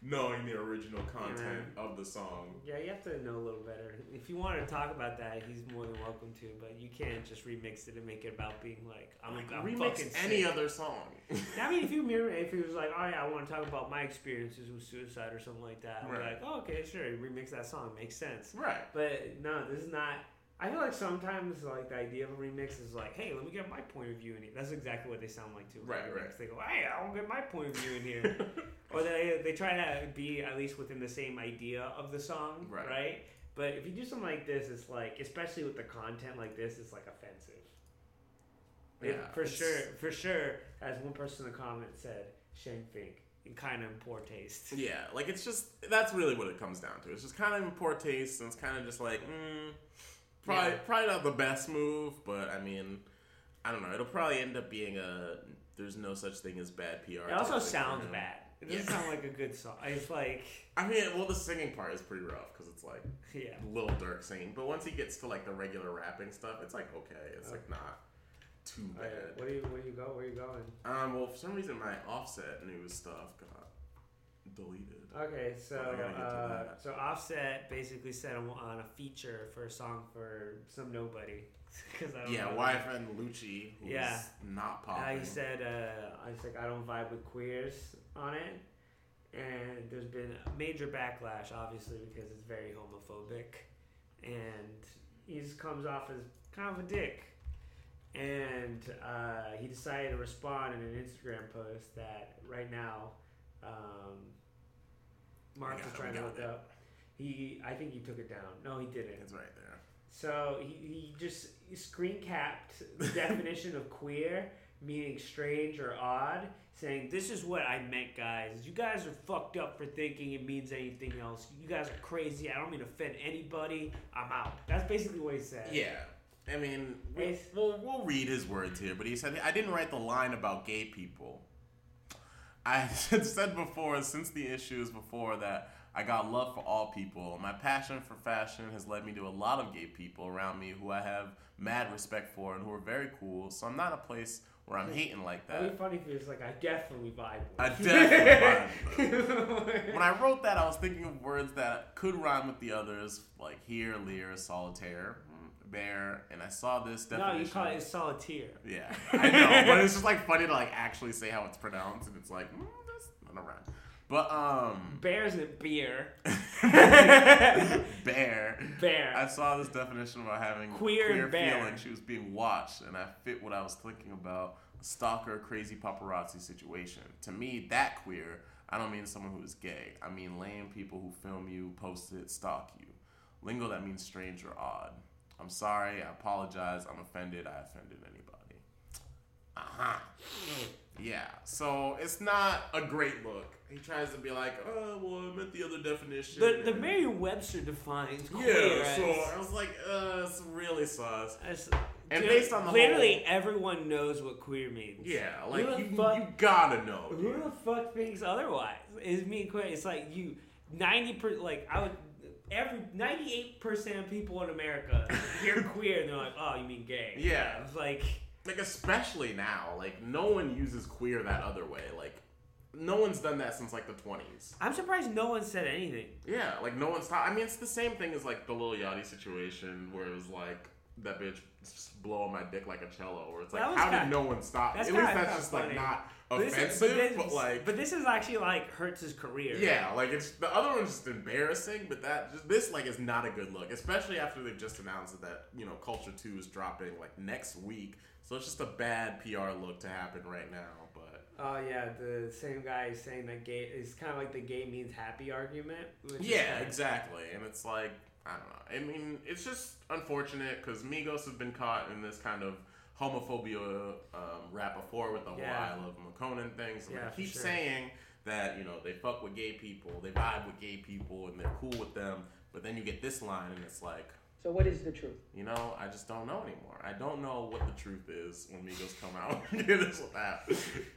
knowing the original content of the song. Yeah, you have to know a little better. If you want to talk about that, he's more than welcome to, but you can't just remix it and make it about being like, I'm, Like, I'm remix fucking any sick. other song. I mean, if you mirror, if he was like, oh yeah, I want to talk about my experiences with suicide or something like that, I'm Right. like, oh okay, sure, remix that song, makes sense. right. But no, this is not. I feel like sometimes like the idea of a remix is like, hey, let me get my point of view in it. That's exactly what they sound like too. Right, remix. right. They go, hey, I want to get my point of view in here. or they they try to be at least within the same idea of the song, Right. right? But if you do something like this, it's like, especially with the content like this, it's like offensive. It- Yeah, for it's- sure, for sure. As one person in the comments said, Shane Fink, kind of in poor taste. Yeah, like it's just that's really what it comes down to. It's just kind of in poor taste, and it's kind of just like, mm, probably Yeah. probably not the best move, but I mean, I don't know. It'll probably end up being a there's no such thing as bad PR. It also type thing for sounds bad. It doesn't Yeah. sound like a good song. It's like, I mean, well, the singing part is pretty rough because it's like yeah. Lil Durk singing, but once he gets to like the regular rapping stuff, it's like okay, it's like not too bad. Where do you where do you go? Where you going? Um, well, for some reason, my offset news stuff got deleted. Okay, so I gotta get to uh, so Offset basically said on, on a feature for a song for some nobody. Cause I don't Yeah, and Lucci, who's Yeah. not Uh, popping. he said, uh, I was like, I don't vibe with queers on it. And there's been a major backlash, obviously, because it's very homophobic. And he just comes off as kind of a dick. And uh, he decided to respond in an Instagram post that right now, um, Mark was trying to look it. up. He, I think he took it down. No, he didn't. It's right there. So he, he just screen capped the definition of queer, meaning strange or odd, saying, This is what I meant, guys. You guys are fucked up for thinking it means anything else. You guys are crazy. I don't mean to offend anybody. I'm out. That's basically what he said. Yeah. I mean, we, It's- we'll, we'll read his words here, but he said, I didn't write the line about gay people. I had said before, since the issues before, that I got love for all people. My passion for fashion has led me to a lot of gay people around me who I have mad respect for and who are very cool. So I'm not a place where I'm hating like that. It'd be funny if he was like, I definitely vibe with I definitely vibe When I wrote that, I was thinking of words that could rhyme with the others, like here, leer, solitaire, bear, and I saw this No, you call it solitaire. Yeah, I know, but it's just like funny to like actually say how it's pronounced, and it's like mm, that's not a rhyme. But um, Bears and beer. bear. Bear. I saw this definition about having Queer and bear. feeling. She was being watched, and I fit what I was thinking about: stalker, crazy paparazzi situation. To me, that queer. I don't mean someone who is gay. I mean lame people who film you, post it, stalk you. Lingo that means strange or odd. I'm sorry. I apologize. I'm offended. I offended anybody. Uh huh. Yeah. So it's not a great look. He tries to be like, oh, well, I meant the other definition. The the Merriam-Webster defines queer. Yeah, so as- I was like, uh, it's really sus. And dude, based on the literally whole- everyone knows what queer means. Yeah, like you, fuck- you gotta know. Who the fuck thinks otherwise? Is me queer? It's like you ninety per like I would every ninety eight percent of people in America hear queer and they're like, oh, you mean gay? Yeah. it's like Like especially now, like no one uses queer that other way. Like no one's done that since like the twenties. I'm surprised no one said anything. Yeah, like no one's. Ta- I mean, it's the same thing as like the Lil Yachty situation where it was like that bitch just blowing my dick like a cello. or it's like, how kinda- did no one stop? At least that's just like not But this is- offensive, this- but like but this is actually like hurts his career. Yeah, like it's the other one's just embarrassing, but that just, this like is not a good look, especially after they've just announced that you know Culture Two is dropping like next week, so it's just a bad PR look to happen right now. But Oh yeah, the same guy is saying that gay is kind of like the gay means happy argument. Which is yeah, kinda- exactly, and it's like I don't know. I mean, it's just unfortunate because Migos have been caught in this kind of homophobia um, rap before with the whole Yeah. iLoveMakonnen thing. So Yeah, they keep sure. saying that you know they fuck with gay people, they vibe with gay people, and they're cool with them. But then you get this line, and it's like. So what is the truth? You know, I just don't know anymore. I don't know what the truth is when Migos come out and hit us with that.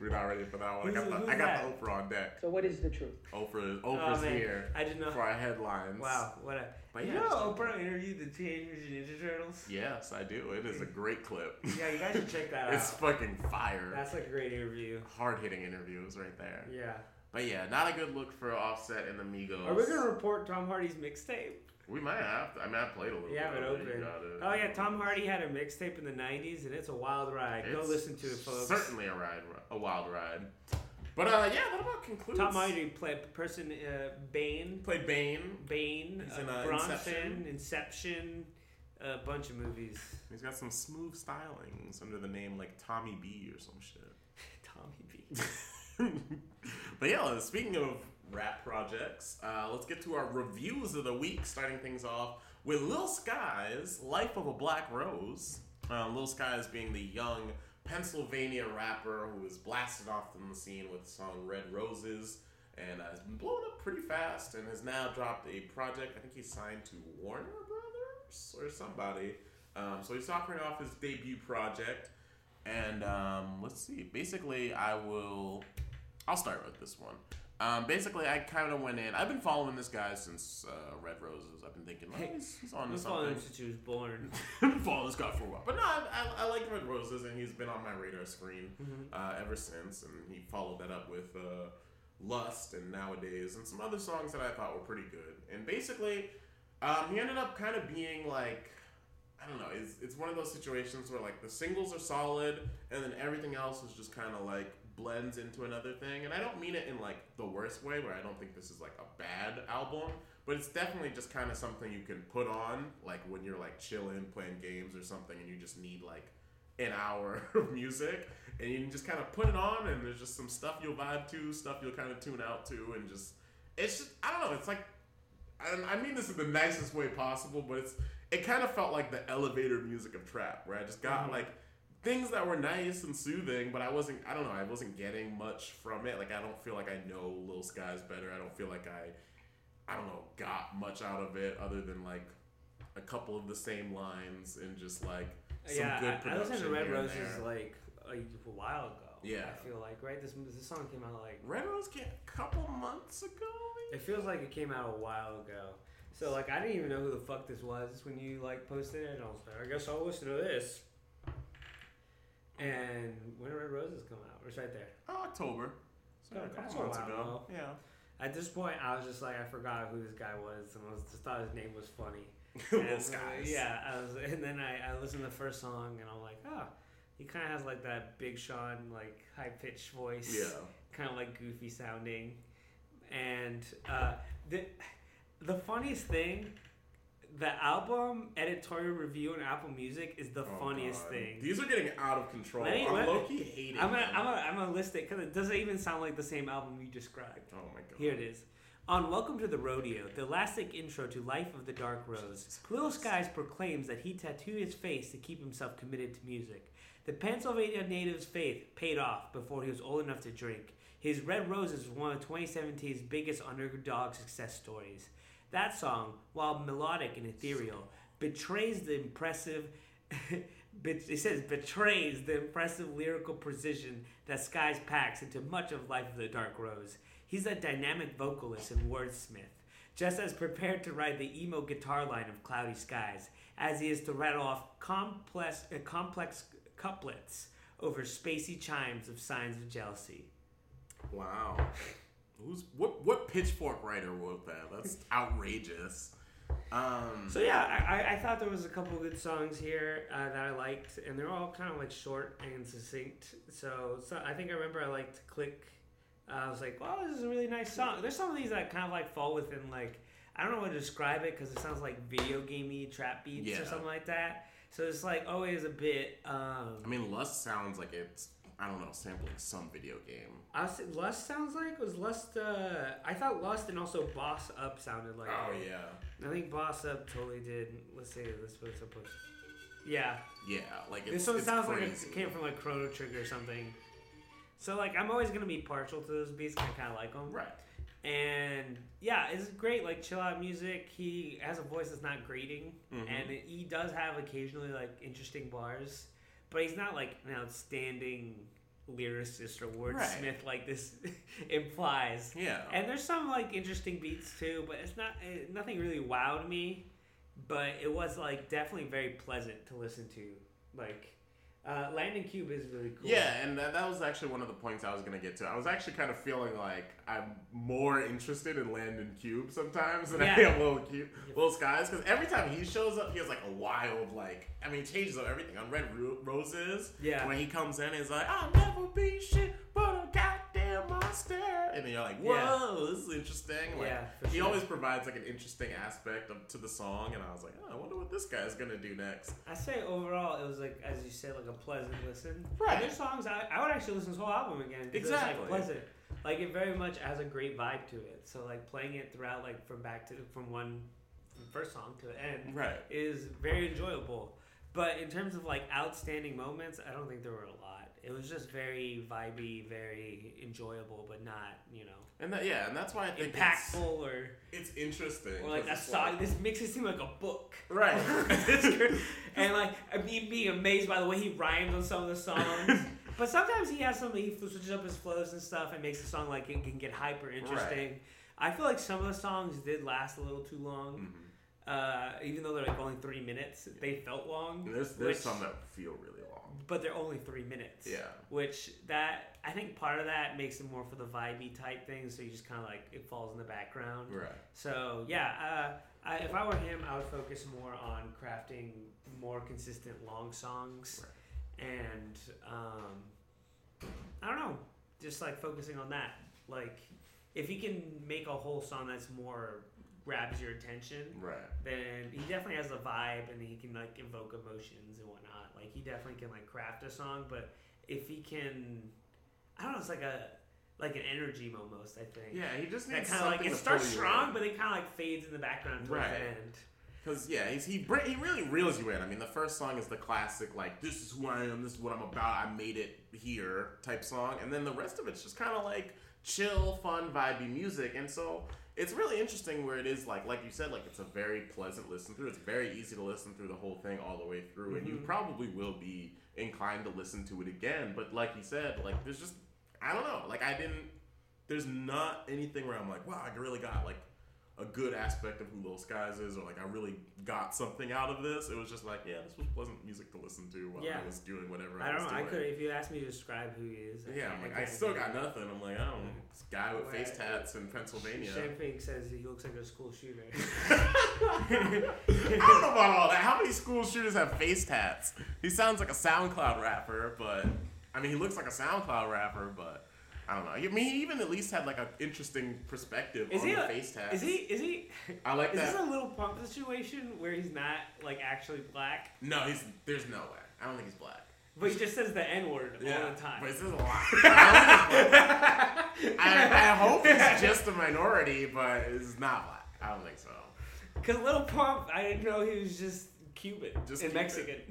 We're not ready for that one. I got, the, I got the Oprah on deck. So what is the truth? Oprah, Oh, Oprah's man. here I didn't know. for our headlines. Wow, what a. But you yeah, know it's Oprah interviewed the Teenage Mutant Ninja Turtles? Yes, I do. It is a great clip. Yeah, you guys should check that out. it's fucking fire. That's like a great interview. Hard hitting interviews right there. Yeah. But yeah, not a good look for Offset and the Migos. Are we gonna report Tom Hardy's mixtape? We might have to. I mean, I played a little You bit. have it of open. Oh yeah, Tom Hardy had a mixtape in the '90s, and it's a wild ride. Go listen to it, folks. Certainly a ride, a wild ride. But uh, yeah, that about concludes. Tom Hardy played person uh, Bane. Played Bane. Bane. He's uh, in, uh, Bronson. Inception. Inception. A bunch of movies. He's got some smooth stylings under the name like Tommy B or some shit. Tommy B. but yeah, speaking of rap projects, uh, let's get to our reviews of the week, starting things off with Lil Skies, Life of a Black Rose. Uh, Lil Skies being the young Pennsylvania rapper who was blasted off from the scene with the song Red Roses and uh, has been blowing up pretty fast and has now dropped a project. I think he's signed to Warner Brothers or somebody. Um, so he's offering off his debut project. And um, let's see. Basically, I will. I'll start with this one. Um, basically, I kind of went in. I've been following this guy since uh, Red Roses. I've been thinking, oh, he's, he's on to following something. him since he was born. I've been following this guy for a while. But no, I, I, I like Red Roses, and he's been on my radar screen Mhm. uh, ever since. And he followed that up with uh, Lust and Nowadays and some other songs that I thought were pretty good. And basically, um, he ended up kind of being like, I don't know, it's, it's one of those situations where like the singles are solid, and then everything else is just kind of like blends into another thing. And I don't mean it in like the worst way, where I don't think this is like a bad album, but it's definitely just kind of something you can put on like when you're like chilling, playing games or something, and you just need like an hour of music, and you can just kind of put it on, and there's just some stuff you'll vibe to, stuff you'll kind of tune out to, and just it's just I don't know, it's like I, I mean this in the nicest way possible, but it's it kind of felt like the elevator music of trap, where I just got Mhm. like things that were nice and soothing, but I wasn't I don't know, I wasn't getting much from it. Like I don't feel like I know Lil Skies better. I don't feel like I I don't know, got much out of it other than like a couple of the same lines and just like some yeah, good I, I production listened to Red Roses like a, a while ago. Yeah. I feel like right. This this song came out like Red Rose came a couple months ago. It feels like it came out a while ago. So like I didn't even know who the fuck this was when you like posted it. And I was like, I guess I'll listen to this. And when did Red Roses come out? It's right there. Oh, October. So Oh, a couple months ago. Yeah. At this point, I was just like, I forgot who this guy was, and I was just thought his name was funny. Uh, Skies. Yeah, I was, and then I, I listened to the first song, and I'm like, oh, he kind of has like that Big Sean like high pitched voice. Yeah. Kind of like goofy sounding, and uh, the the funniest thing. The album editorial review on Apple Music is the Oh, funniest God. thing. These are getting out of control. Me- I'm let- low key hating I'm gonna, them. I'm gonna, I'm gonna list it because it doesn't even sound like the same album you described. Oh my god. Here it is. On Welcome to the Rodeo, the elastic intro to Life of the Dark Rose, Lil Skies proclaims that he tattooed his face to keep himself committed to music. The Pennsylvania native's faith paid off before he was old enough to drink. His Red Roses was one of 2017's biggest underdog success stories. That song, while melodic and ethereal, betrays the impressive. it says betrays the impressive lyrical precision that Skies packs into much of Life of the Dark Rose. He's a dynamic vocalist and wordsmith, just as prepared to ride the emo guitar line of Cloudy Skies as he is to rattle off complex, uh, complex couplets over spacey chimes of signs of jealousy. Wow. Who's what? What pitchfork writer wrote that? That's outrageous. Um, So yeah, I, I- thought there was a couple good songs here uh, that I liked, and they're all kind of like short and succinct. So, so I think I remember I liked "Click." Uh, I was like, "Wow, this is a really nice song." There's some of these that kind of like fall within like I don't know how to describe it because it sounds like video gamey trap beats Yeah. or something like that. So it's like always a bit. Um, I mean, Lust sounds like it's I don't know sampling some video game. I was, Lust sounds like was Lust. Uh, I thought Lust and also Boss Up sounded like. Oh it. yeah, I think Boss Up totally did. Let's see. Let's put this up. Yeah, yeah. Like it's, this one sounds like it came from like Chrono Trigger or something. So like I'm always gonna be partial to those beats. 'cause I kind of like them. right. And yeah, it's great. Like chill out music. He has a voice that's not grating, Mhm. and he does have occasionally like interesting bars, but he's not like an outstanding lyricist or wordsmith like this implies. Yeah. And there's some like interesting beats too, but it's not eh, nothing really wowed me. But it was like definitely very pleasant to listen to. Like uh, Landon Cube is really cool. Yeah, and that, that was actually one of the points I was gonna get to. I was actually kind of feeling like I'm more interested in Landon Cube sometimes than I Yeah. am Little Cube, Little Skies, because every time he shows up, he has like a wild like. I mean, he changes up everything on Red Ro- Roses. Yeah. When he comes in, he's like, "I'll never be shit but a goddamn monster," and then you're like, "Whoa, Yeah. this is interesting." Like, Yeah, for he sure. always provides like an interesting aspect of, to the song, and I was like, "Oh, I wonder what this guy's gonna do next." I say overall, it was like, as you said, like a pleasant listen. Right. There's songs I, I would actually listen to the whole album again. Exactly. like pleasant. Like it very much has a great vibe to it. So like playing it throughout, like from back to from one from first song to the end, Right. is very enjoyable. But in terms of like outstanding moments, I don't think there were a lot. It was just very vibey, very enjoyable, but not you know And that, yeah, and that's why I think it's- impactful or It's interesting. or like it's song. This makes it seem like a book. Right. and like I mean, being amazed by the way he rhymes on some of the songs. but sometimes he has some he switches up his flows and stuff and makes the song like it can get hyper interesting. I feel like some of the songs did last a little too long. Mm-hmm. Uh, even though they're like only three minutes, they felt long. There's there's which- some that feel really. But they're only three minutes. Yeah. Which that I think part of that makes it more for the vibey type thing, so you just kind of like it falls in the background. Right. So yeah, uh, I, if I were him, I would focus more on crafting more consistent long songs, and um, I don't know, just like focusing on that. Like, if he can make a whole song that's more grabs your attention, Right. then he definitely has a vibe and he can like evoke emotions and whatnot. Like he definitely can like craft a song, but if he can, I don't know, it's like a like an energy almost. I think. Yeah, he just that needs kind of like it starts strong, in. but it kind of like fades in the background towards Right. the end. Because yeah, he's, he br- he really reels you in. I mean, the first song is the classic like this is who I am, this is what I'm about, I made it here type song, and then the rest of it's just kind of like chill, fun, vibey music, and so it's really interesting where it is like like you said, like it's a very pleasant listen through. It's very easy to listen through the whole thing all the way through, and you Mhm. probably will be inclined to listen to it again. But like you said, like there's just I don't know, like I didn't. There's not anything where I'm like, wow, I really got like a good aspect of who Lil Skies is, or like I really got something out of this. It was just like, yeah, this was pleasant music to listen to while Yeah. I was doing whatever I, I don't was know. I doing. could if you asked me to describe who he is. I yeah, I'm like, I, can't still got nothing. I'm like, I don't know, this guy with face tats in Pennsylvania. Champagne says he looks like a school shooter. I don't know about all that. How many school shooters have face tats? He sounds like a SoundCloud rapper, but I mean, he looks like a SoundCloud rapper, but I don't know. I mean, he even at least had like an interesting perspective Is on he the a, face tats. Is he? Is he? I like is that. this a little pump situation where he's not like actually black? No, he's there's no way. I don't think he's black. But he just says the N word all the time. but it says a lot. I, I hope he's just a minority, but it's not black. I don't think so. Because Little Pump, I didn't know he was just Cuban Just and Cuban. Mexican.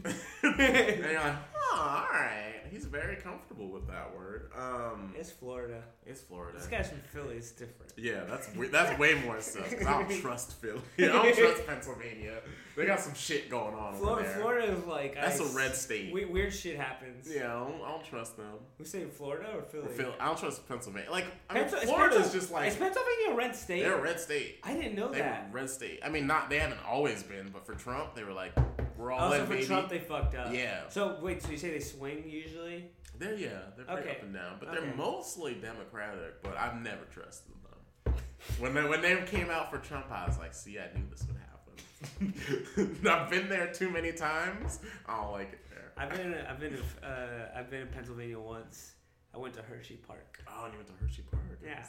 and you're like, oh, all right. He's very comfortable with that word. Um, it's Florida. it's Florida. This guy's from Philly. It's different. Yeah, that's that's way more stuff. I don't trust Philly. I don't trust Pennsylvania. They got some shit going on over Florida, there. Florida is like That's a a red state. We, weird shit happens. Yeah, I don't, I don't trust them. We say Florida or Philly? Or Phil, I don't trust Pennsylvania. Like, I mean, Pensil- is Florida's just like is Pennsylvania a red state? they're a red state. I didn't know They that. were red state. I mean, not they haven't always been, but for Trump, they were like, we're all Also in, for baby. Trump, they fucked up. Yeah. So wait, so you say they swing usually? They're yeah, they're pretty Okay. up and down, but Okay. they're mostly Democratic. But I've never trusted them. When they when they came out for Trump, I was like, see, I knew this would happen. I've been there too many times. I don't like it there. I've been, in, I've been, in, uh, I've been in Pennsylvania once. I went to Hershey Park. Oh, and you went to Hershey Park. Yeah.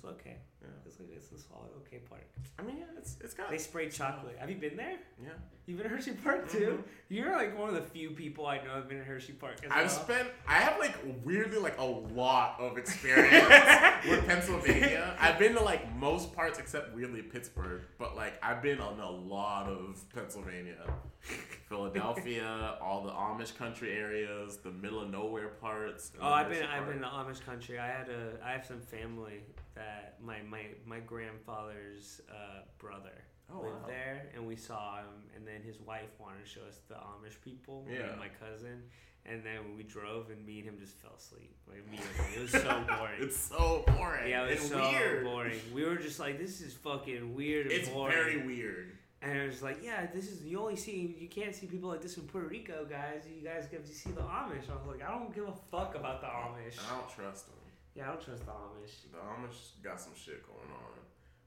What's that for? It's okay. Yeah. It's like it's a solid okay park. I mean, yeah, it's it's got. They spray chocolate. Have you been there? Yeah. You've been to Hershey Park too. Mm-hmm. You're like one of the few people I know have been to Hershey Park. I've well. spent. I have like weirdly like a lot of experience with Pennsylvania. I've been to like most parts except weirdly Pittsburgh, but like I've been on a lot of Pennsylvania, Philadelphia, all the Amish country areas, the middle of nowhere parts. Oh, I've been Hershey I've been to Amish country. I had a I have some family that my my my grandfather's uh, brother Oh, lived wow. there, and we saw him. And then his wife wanted to show us the Amish people. Yeah. my cousin. And then we drove, and me and him just fell asleep. Like immediately, it was so boring. It's so boring. yeah, it was and so weird. boring. We were just like, this is fucking weird and It's boring. very weird. And it was like, yeah, this is you only see you can't see people like this in Puerto Rico, guys. You guys get to see the Amish. I was like, I don't give a fuck about the Amish. I don't trust them. Yeah, I don't trust the Amish. The Amish got some shit going on.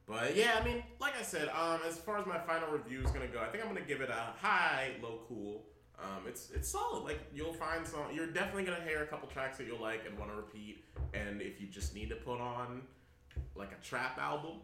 But yeah, I mean, like I said, um, as far as my final review is gonna go, I think I'm gonna give it a high, low, cool. Um, it's it's solid. Like you'll find some, you're definitely gonna hear a couple tracks that you'll like and want to repeat. And if you just need to put on like a trap album,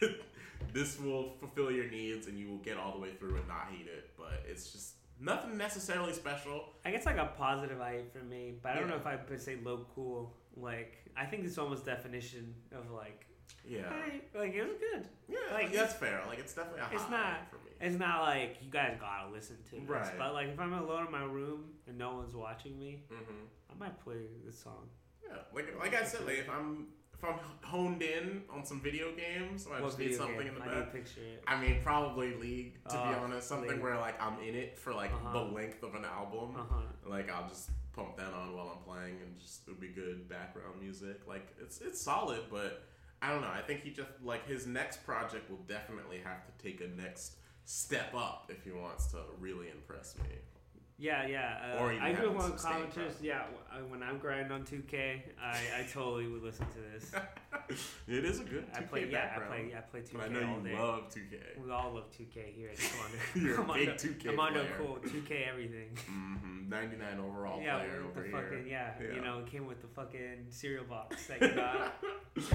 this will fulfill your needs and you will get all the way through and not hate it. But it's just nothing necessarily special. I guess like a positive I for me, but I don't Yeah. know if I would say low cool. Like I think it's almost definition of like, Yeah, hey, like it was good. yeah, Like, that's fair. Like it's definitely a It's not. for me. It's not like you guys gotta listen to this, Right. but like if I'm alone in my room and no one's watching me, hmm I might play this song. Yeah, like like I said, like if I'm I'm honed in on some video games, I What just need something game? in the I need to back. picture it. I mean, probably League to be Oh, honest. Something League. where like I'm in it for like Uh-huh. the length of an album. Uh huh. Like I'll just pump that on while I'm playing, and just it would be good background music. Like it's it's solid, but I don't know. I think he just like his next project will definitely have to take a next step up if he wants to really impress me. Yeah, yeah. Uh, Or I do want commenters. Yeah, when I'm grinding on 2K, I, I totally would listen to this. it is a good 2K I play, yeah, I play, yeah, I play 2K I know all you day. love 2K. We all love 2K here at Commando. You're a Commando, big 2K Commando player. cool, 2K everything. Mm-hmm. 99 overall yeah, player over the here. fucking yeah, Yeah. you know, it came with the fucking cereal box that you got.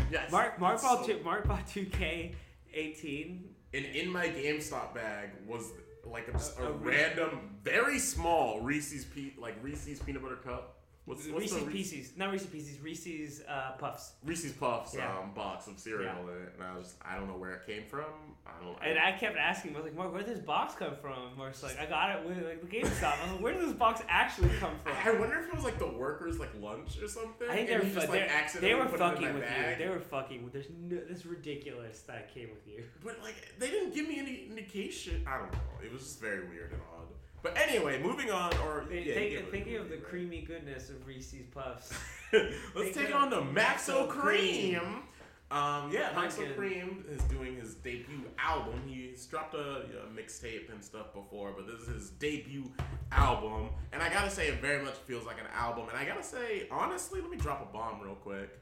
yes. Mark Mark bought so- Mark bought 2K 18. And in my GameStop bag was like a, just a, A- a random, very small Reese's pe- like Reese's peanut butter cup. What's, what's Reese's Reese- Pieces, not Reese's Pieces, Reese's uh, Puffs. Reese's Puffs Yeah. um, box of cereal Yeah. in it, and I was just, I don't know where it came from. I don't. And I kept asking, I was like, Mark, where did this box come from? Mark's like, I got it with like the GameStop. I was like, where did this box actually come from? I wonder if it was like the workers like lunch or something. I think they he were, just, like, they're- they were put it in fucking with bag. you. They were fucking with. There's no. This is ridiculous that came with you. But like they didn't give me any indication. I don't know. It was just very weird and odd. But anyway, moving on. Or yeah, think- thinking of the creamy goodness of Reese's Puffs. Let's Think take of on the Maxo Maxo Cream. Cream. Um, yeah, Maxo Pumpkin. Cream is doing his debut album. He's dropped a, a mixtape and stuff before, but this is his debut album. And I gotta say, it very much feels like an album. And I gotta say, honestly, let me drop a bomb real quick.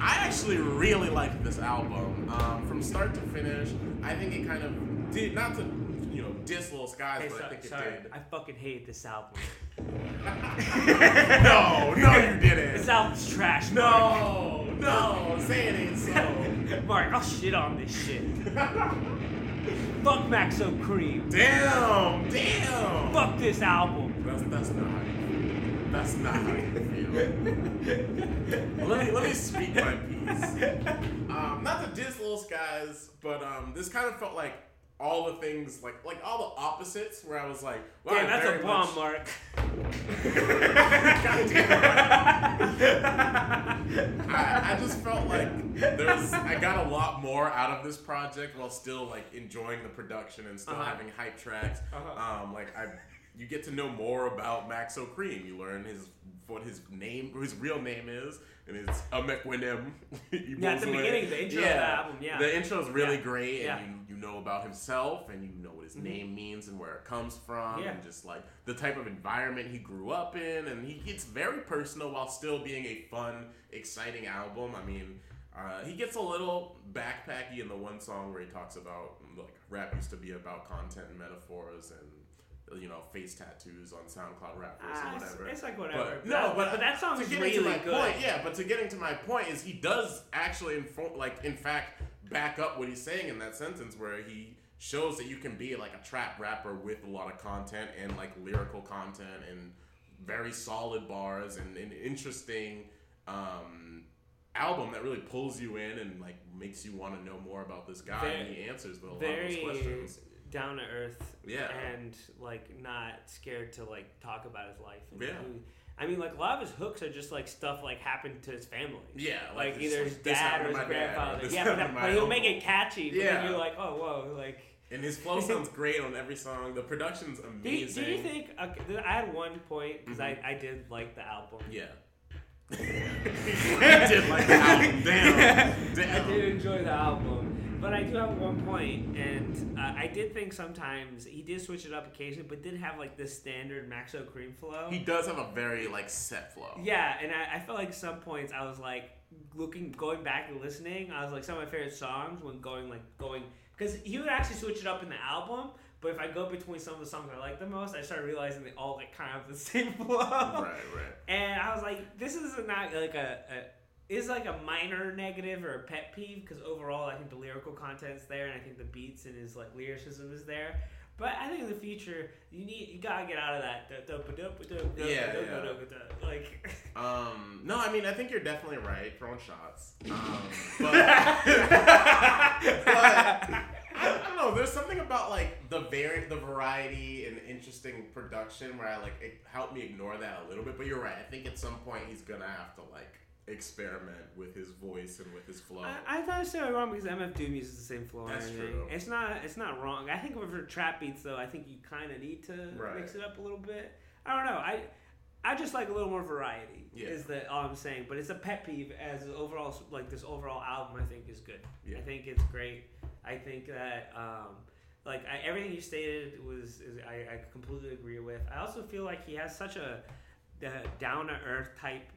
I actually really like this album um, from start to finish. I think it kind of did not to you know diss Lil Skies, Hey, but so- I think it did. I fucking hate this album. no, no, you didn't. This album's trash. Mark. No, no, say it ain't so. Mark, I'll shit on this shit. Fuck Maxo Cream. Damn, damn. Fuck this album. That's that's not. That's not how you feel. let me let me speak my piece. Um, not to diss Little Skies, but um, this kind of felt like all the things, like like all the opposites, where I was like, wow, Damn, that's a bomb, much- Mark. I, I just felt like there's I got a lot more out of this project while still like enjoying the production and still Uh-huh. having hype tracks. Uh-huh. Um, like I, you get to know more about Maxo Cream. You learn his what his name, his real name is, and it's Emekwanem. Yeah, at the beginning, the intro of the album, yeah. the intro is really Yeah. great, and Yeah. you you know about himself, and you know what his Mhm. name means and where it comes from, Yeah. and just like the type of environment he grew up in, and he gets very personal while still being a fun, exciting album. I mean, uh, he gets a little backpacky in the one song where he talks about like rap used to be about content and metaphors and. You know, face tattoos on SoundCloud rappers Ah, or whatever. it's like whatever. But, But no, but, but that song is getting really to my good. Point, yeah, but to getting to my point is he does actually inform, like in fact back up what he's saying in that sentence where he shows that you can be like a trap rapper with a lot of content and like lyrical content and very solid bars and an interesting um, album that really pulls you in and like makes you want to know more about this guy and he answers the, a lot of those questions. Down to earth. Yeah. and like not scared to like talk about his life. And Yeah. I mean, like a lot of his hooks are just like stuff like happened to his family. Yeah, like, like, either his dad or his or grandfather. Yeah, but, that, but he'll make it catchy. But Yeah. then you're like, oh whoa, like. And his flow sounds great on every song. The production's Do amazing. do you think? Okay, I had one point because I, mm-hmm. I did like the album. Yeah. I did like the album. Damn. I Damn. did enjoy the album, but I do have one point, and uh, I did think sometimes he did switch it up occasionally, but did have like this standard Maxo Cream flow. He does have a very like set flow. Yeah, and I, I felt like some points I was like looking, going back and listening. I was like some of my favorite songs when going like going because he would actually switch it up in the album. But if I go between some of the songs I like the most, I started realizing they all like kind of have the same flow. Right, right. And I was like, this is not like a, a is like a minor negative or a pet peeve because overall I think the lyrical content's there and I think the beats and his like lyricism is there. But I think in the future you need you gotta get out of that. Yeah, yeah. Like Um, no, I mean, I think you're definitely right. Throwing shots. Um, but, but I don't know. There's something about like the very the variety and interesting production where I like it helped me ignore that a little bit. But you're right. I think at some point he's gonna have to like experiment with his voice and with his flow. I, I thought it wrong because MF Doom uses the same flow. That's true. It's not. It's not wrong. I think for trap beats though, I think you kind of need to Right. mix it up a little bit. I don't know. I I just like a little more variety. Yeah. Is that all I'm saying. But it's a pet peeve as overall like this overall album. I think is good. Yeah. I think it's great. I think that um, like I, everything you stated was is, I, I completely agree with. I also feel like he has such a down to earth type.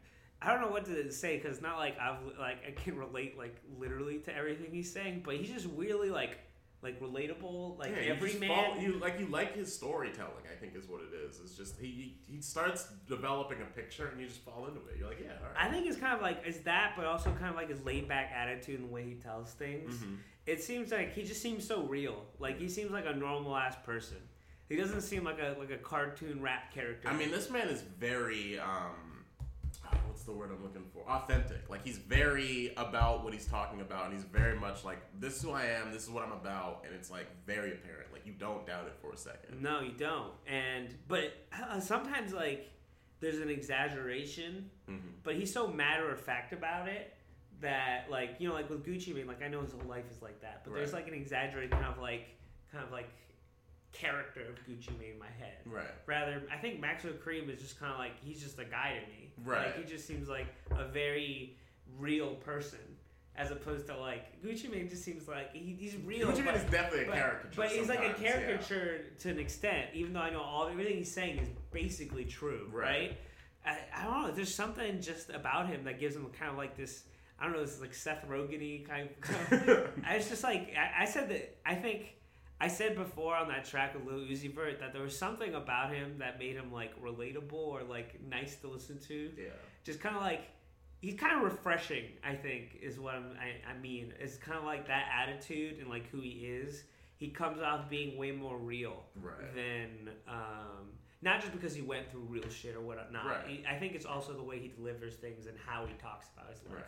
I don't know what to say because it's not like I've like I can relate like literally to everything he's saying, but he's just really like like relatable, like yeah, you every just man. fall- you like you like his storytelling. I think is what it is. It's just he he starts developing a picture and you just fall into it. You're like, yeah, all right. I think it's kind of like it's that, but also kind of like his laid back attitude and the way he tells things. Mhm. It seems like he just seems so real. Like he seems like a normal ass person. He doesn't seem like a like a cartoon rap character. I mean, this man is very um, the word I'm looking for? Authentic. Like he's very about what he's talking about, and he's very much like, this is who I am. This is what I'm about, and it's like very apparent. Like you don't doubt it for a second. No, you don't. And but uh, sometimes like there's an exaggeration, Mhm. but he's so matter of fact about it that like you know like with Gucci Mane, like I know his whole life is like that, but there's like an exaggerated kind of like kind of like character of Gucci Mane in my head. Right. Rather, I think Maxo Cream is just kind of like he's just a guy to me. Right. Like he just seems like a very real person. As opposed to like Gucci Mane just seems like he, he's real. Gucci Mane is definitely a but- caricature But he's like a sometimes, yeah. caricature to an extent, even though I know all everything he's saying is basically true, right? Right. I, I don't know. There's something just about him that gives him kind of like this. I don't know. This like Seth Rogen kind of. it's just like I, I said that. I think I said before on that track with Lil Uzi Vert that there was something about him that made him like relatable or like nice to listen to. Yeah. Just kind of like he's kind of refreshing. I think is what I'm, I I mean. It's kind of like that attitude and like who he is. He comes off being way more real Right. than. Um, not just because he went through real shit or whatnot. Right. He- I think it's also the way he delivers things and how he talks about his life. Right.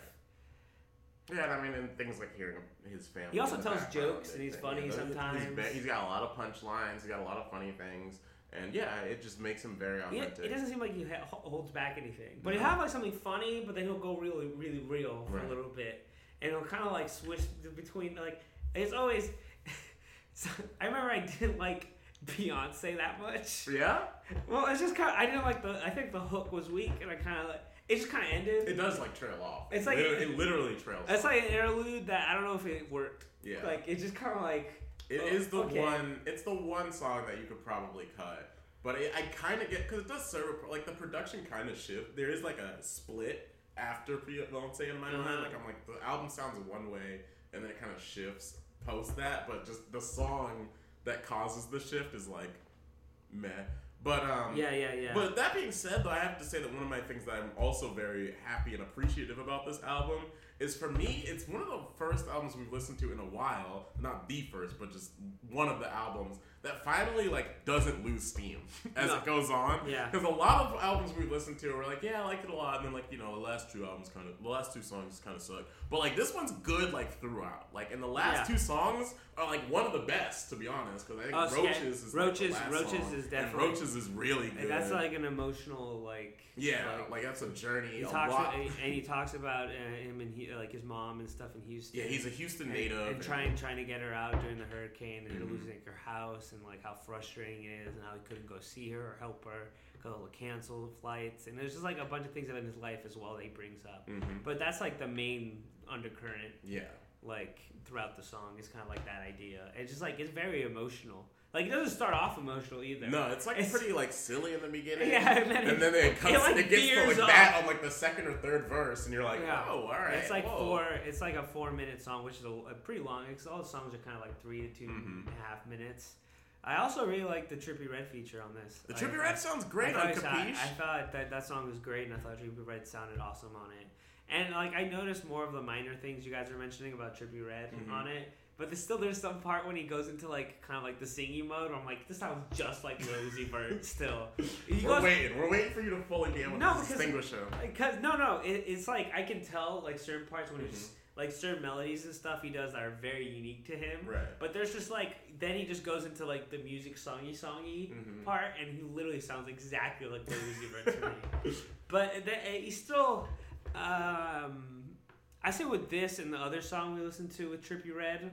Yeah, and I mean, and things like hearing his family. He also tells jokes and he's think, funny those- sometimes. He's, ba- he's got a lot of punchlines. He's got a lot of funny things, and yeah, it just makes him very He- authentic. it doesn't seem like he ha- holds back anything, but No. he'll have like something funny, but then he'll go really, really real for Right. a little bit, and he'll kind of like switch between like it's always. so, I remember I didn't like Beyonce that much. Yeah, Well, it's just kind of I didn't like the I think the hook was weak, and I kind of like it just kind of ended. it does like trail off. It's like- Literally- it literally trails. Off. It's like an interlude that I don't know if it worked. Yeah. Like it just kind of like. It oh, is the okay. one. It's the one song that you could probably cut, but it, I kind of get because it does serve a- like the production kind of shift. There is like a split after Beyonce in my mind. Like I'm like the album sounds one way, and then it kind of shifts post that. But just the song that causes the shift is like meh. But um, Yeah, yeah, yeah. But that being said, though, I have to say that one of my things that I'm also very happy and appreciative about this album is for me, it's one of the first albums we've listened to in a while. Not the first, but just one of the albums that finally like doesn't lose steam as No. it goes on. Yeah. Because a lot of albums we've listened to were like, yeah, I liked it a lot, and then like you know the last two albums kind of the last two songs kind of suck. But like this one's good like throughout. Like in the last Yeah. two songs are like one of the best to be honest. Because I think Oh, Roaches is Roaches- like, Roaches song, is and definitely- Roaches is really good. And that's like an emotional like. Yeah, like, that's a journey. He a talks lot. and, and he talks about uh, him and he, like his mom and stuff in Houston. Yeah, he's a Houston And- native and, and- trying trying to get her out during the hurricane and Mhm. losing her house and like how frustrating it is and how he couldn't go see her or help her because of the canceled flights and there's just like a bunch of things that in his life as well that he brings up. Mhm. But that's like the main undercurrent. Yeah. Like throughout the song is kind of like that idea. It's just like it's very emotional. Like it doesn't start off emotional either. No, it's like it's, pretty like silly in the beginning. Yeah, and then it- then it comes, it, it, gets to like that on like the second or third verse, and you're like, Yeah. oh, all right. It's like whoa. four. It's like a four minute song, which is a, a pretty long. Because all the songs are kind of like three to two and Mhm. a half minutes. I also really like the Trippie Redd feature on this. The I- Trippie I- sounds great I on thought, I, I thought that that song was great, and I thought Trippie Redd sounded awesome on it. And like I noticed more of the minor things you guys were mentioning about Trippie Redd Mhm. on it. But there's still there's some part when he goes into like kind of like the singing mode. Where I'm like, this sounds just like Uzi Vert still. He We're goes- waiting. We're waiting for you to fully be able no, to distinguish him. Because no, no, it, it's like I can tell like certain parts when Mm-hmm. it's like certain melodies and stuff he does that are very unique to him. Right. But there's just like then he just goes into like the music songy songy Mhm. part, and he literally sounds exactly like Uzi Vert to me. But the, he's still. Um, I say with this and the other song we listened to with Trippie Redd,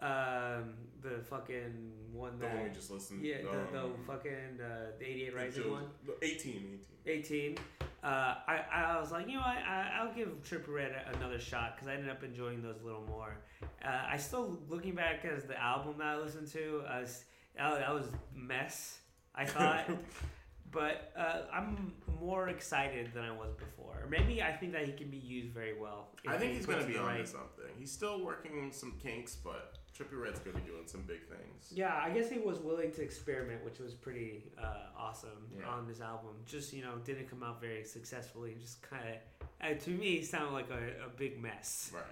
um, the fucking one The that one we just listened- Yeah, the, the um, fucking uh, the 88 The Rising one. the 18, 18. Uh, I, I was like, you know, I, I, I'll give Trippie Redd another shot because I ended up enjoying those a little more. Uh, I still, looking back as the album that I listened to, I was, that that was mess, I thought. but uh, I'm more excited than I was before. Maybe I think that he can be used very well. I think he he's gonna be the on right- something. He's still working on some kinks, but Trippie Redd's gonna be doing some big things. Yeah, I guess he was willing to experiment, which was pretty uh, awesome Yeah. on this album. Just you know, didn't come out very successfully. Just kind of, uh, to me, sounded like a, a big mess. Right.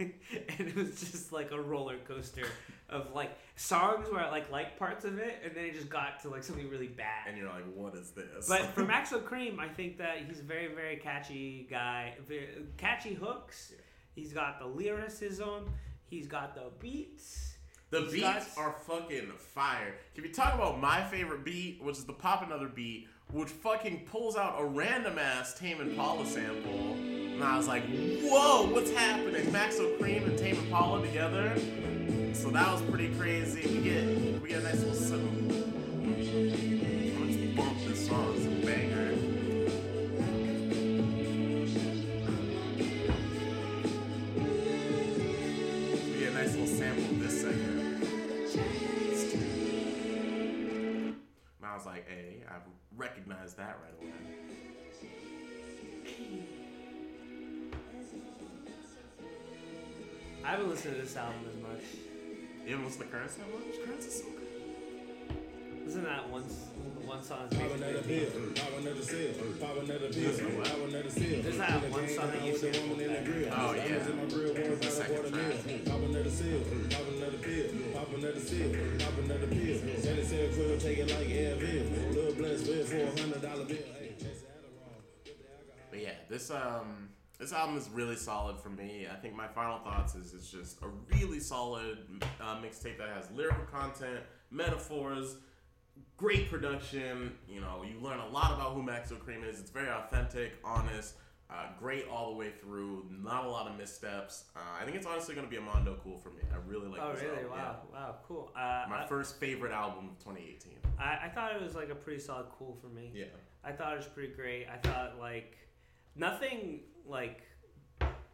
and it was just like a roller coaster of like songs where I like like parts of it, and then it just got to like something really bad. And you're like, what is this? But for Maxo Cream, I think that he's a very, very catchy guy. Very, catchy hooks. He's got the lyricism. He's got the beats. The He's beats got- are fucking fire. Can we talk about my favorite beat, which is the Pop Another beat, which fucking pulls out a random ass Tame Impala sample. And I was like, whoa, what's happening? Maxo Cream and Tame Impala together. So that was pretty crazy. We get we get a nice little. I'm gonna bump this song. It's a banger. We get a nice little sample of this segment. And I was like, hey, I recognized that right away. I haven't listened to this album as much. You haven't listened to Currents that much? Currents is so good. Isn't that one one song? Pop another pill, pop another seal, pop another pill, pop another seal. There's that one song that you with the said in the grill. Oh, yeah. Diamonds in my grill, worth The about a second quarter track. Pop another seal, pop another field. Pop another seal, pop another pill. Send it to a quill, take it like Advil. Little blessed bill for a hundred dollar bill. Hey, chase Adderall. But yeah, this um this album is really solid for me. I think my final thoughts is it's just a really solid uh, mixtape that has lyrical content, metaphors, great production. You know, you learn a lot about who Maxo Cream is. It's very authentic, honest, uh, great all the way through. Not a lot of missteps. Uh, I think it's honestly going to be a Mondo cool for me. I really like this. Oh this really? album. Wow, wow, cool. Uh, My I, first favorite album of 2018. I, I thought it was like a pretty solid cool for me. Yeah. I thought it was pretty great. I thought like nothing like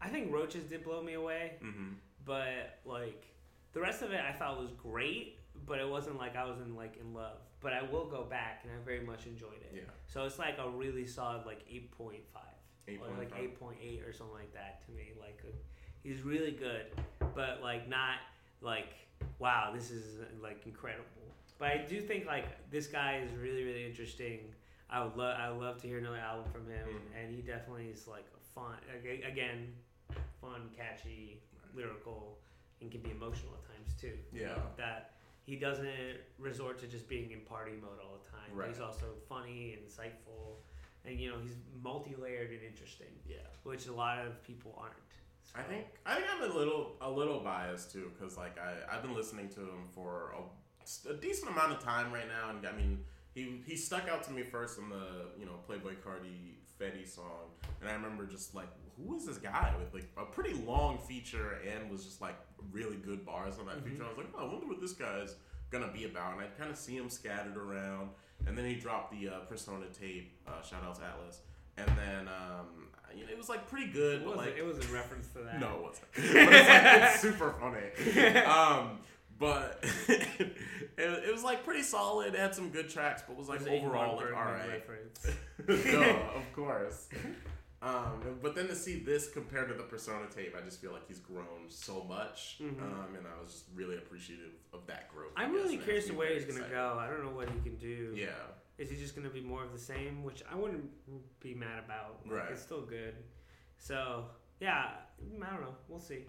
I think Roaches did blow me away, Mm-hmm. but like the rest of it I thought was great, but it wasn't like I was in like in love. But I will go back and I very much enjoyed it. Yeah. So it's like a really solid like eight point five. Or like 8.5. eight point eight or something like that to me. Like uh, he's really good, but like not like wow, this is like incredible. But I do think like this guy is really really interesting. I would love I would love to hear another album from him, Mhm. and he definitely is like a fun again, fun, catchy, lyrical, and can be emotional at times too. You Yeah. know, that he doesn't resort to just being in party mode all the time. Right. He's also funny insightful, and you know he's multi-layered and interesting, Yeah. which a lot of people aren't. I think I think I'm a little a little biased too because like I I've been listening to him for a, a decent amount of time right now and I mean he he stuck out to me first in the you know Playboi Carti Fetti song and I remember just like who is this guy with like a pretty long feature and was just like really good bars on that feature I was like oh I wonder what this guy's gonna be about and I kind of see him scattered around and then he dropped the uh, Persona tape uh, shout out to Atlas and then um, you know, it was like pretty good It but like it was in reference to that. no, it wasn't. but it's, like, it's super funny. Um, but it, it was like pretty solid. It had some good tracks, but was like was overall like all right. reference. Duh, of course. Um, but then to see this compared to the Persona tape, I just feel like he's grown so much, Mhm. um, and I was just really appreciative of that growth. I'm guess, really curious to where he's gonna go. I don't know what he can do. Yeah, Is he just gonna be more of the same? Which I wouldn't be mad about. Like, Right. It's still good. So yeah, I don't know. We'll see.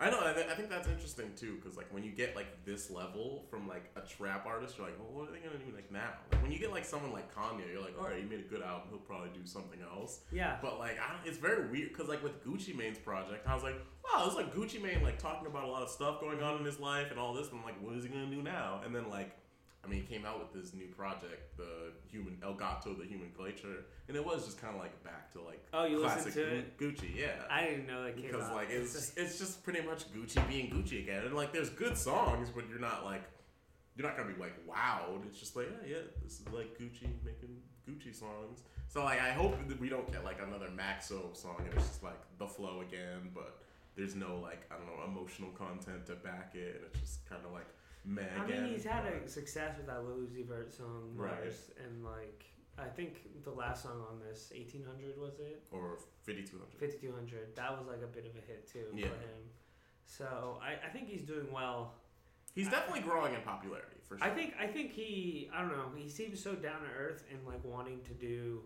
I know. I, th- I think that's interesting too, because like when you get like this level from like a trap artist, you're like, well, what are they gonna do like now? Like when you get like someone like Kanye, you're like, all right, he made a good album, he'll probably do something else. Yeah. But like, I don't, it's very weird because like with Gucci Mane's project, I was like, wow, it's like Gucci Mane like talking about a lot of stuff going on in his life and all this. And I'm like, what is he gonna do now? And then like, I mean, he came out with this new project, the Human El Gato, the Human Glacier, and it was just kind of like back to like Oh, you classic to it? Gucci, yeah I didn't know that came because out. like it's it's just pretty much Gucci being Gucci again, and like there's good songs, but you're not like you're not gonna be like wowed. It's just like yeah, yeah, this is like Gucci making Gucci songs. So like I hope that we don't get like another Maxo song and it's just like the flow again, but there's no like I don't know emotional content to back it, and it's just kind of like I mean, he's had a success with that Lil Uzi Vert song, Right. Mars, and like I think the last song on this, 1800 was it? or 5200. 5200. That was like a bit of a hit too Yeah. for him. So I, I think he's doing well. He's definitely growing in popularity for sure. I think I think he I don't know he seems so down to earth and like wanting to do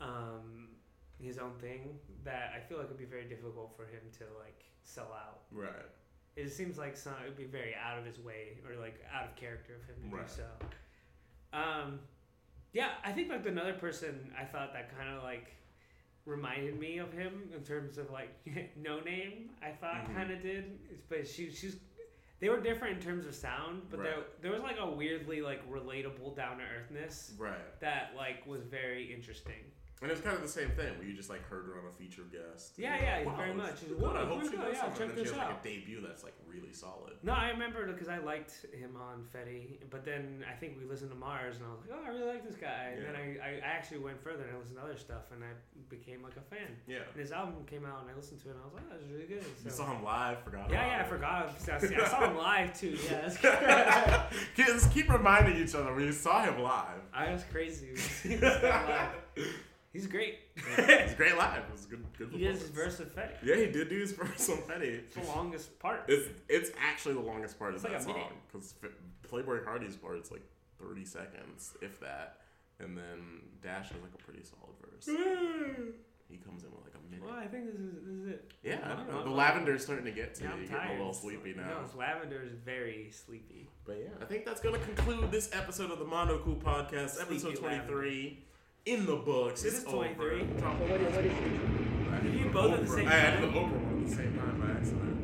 um, his own thing that I feel like it'd be very difficult for him to like sell out. right. It seems like some it would be very out of his way or like out of character of him to Right. do so. Um, yeah, I think like another person I thought that kind of like reminded me of him in terms of like no name. I thought Mhm. kind of did, but she she's they were different in terms of sound, but there there was like a weirdly like relatable down to earthness Right. that like was very interesting. And it's kind of the same thing where you just like heard her on a feature guest. Yeah, yeah, like, he's very much. He's, I hope she does yeah, something." check And then this she has out. like a debut that's like really solid. No, I remember because I liked him on Fetti, but then I think we listened to Mars, and I was like, oh, I really like this guy. And then I, I actually went further and I listened to other stuff, and I became like a fan. Yeah. And his album came out, and I listened to it, and I was like, oh, that was really good. You saw him live, forgot. yeah, yeah, I forgot. I, I saw him live too. Yes, Kids, keep reminding each other when you saw him live. I was crazy. This guy live. He's great. It's great live. It was a good, good. He does his verse with Fetti. Yeah, he did do his verse on Fetti. It's the longest part. It's it's actually the longest part It's of like that a song because Playboi Carti's part is like thirty seconds, if that, and then Dash has like a pretty solid verse. He comes in with like a minute. Well, I think this is this is it. Yeah, I don't know. The lavender's starting to get to Yeah, you. I'm tired. a little sleepy now. No, lavender is very sleepy. But yeah, I think that's going to conclude this episode of the Mondo Cool Podcast, episode Sleepy 23. In the books. Is it's it 23? over. Drop What is- what is I Did did you the both at the Oprah. same I had time? the Oprah one at the same time by accident.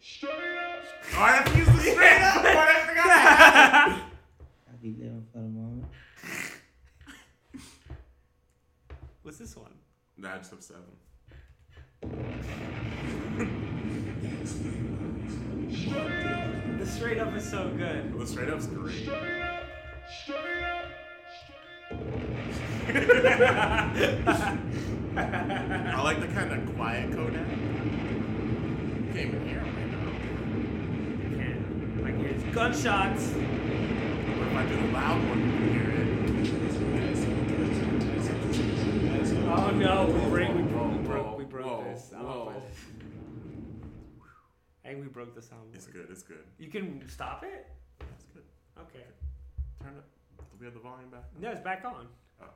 Straight up. Oh, I have to use the straight up one. I forgot. I be living for the moment. What's this one? Nah, I just have seven. The straight up is so good. The straight up's great. I like the kind of quiet Kodak. You can't even hear him right now. Can't. Like it's gunshots. What if I do the loud one? You can hear it. Oh no, we break, we broke, we broke, we broke whoa, this. I don't whoa. I think we broke the sound. It's good. It's good. You can stop it. It's good. Okay. Turn it. Do we have the volume back? No, it's back on. Oh.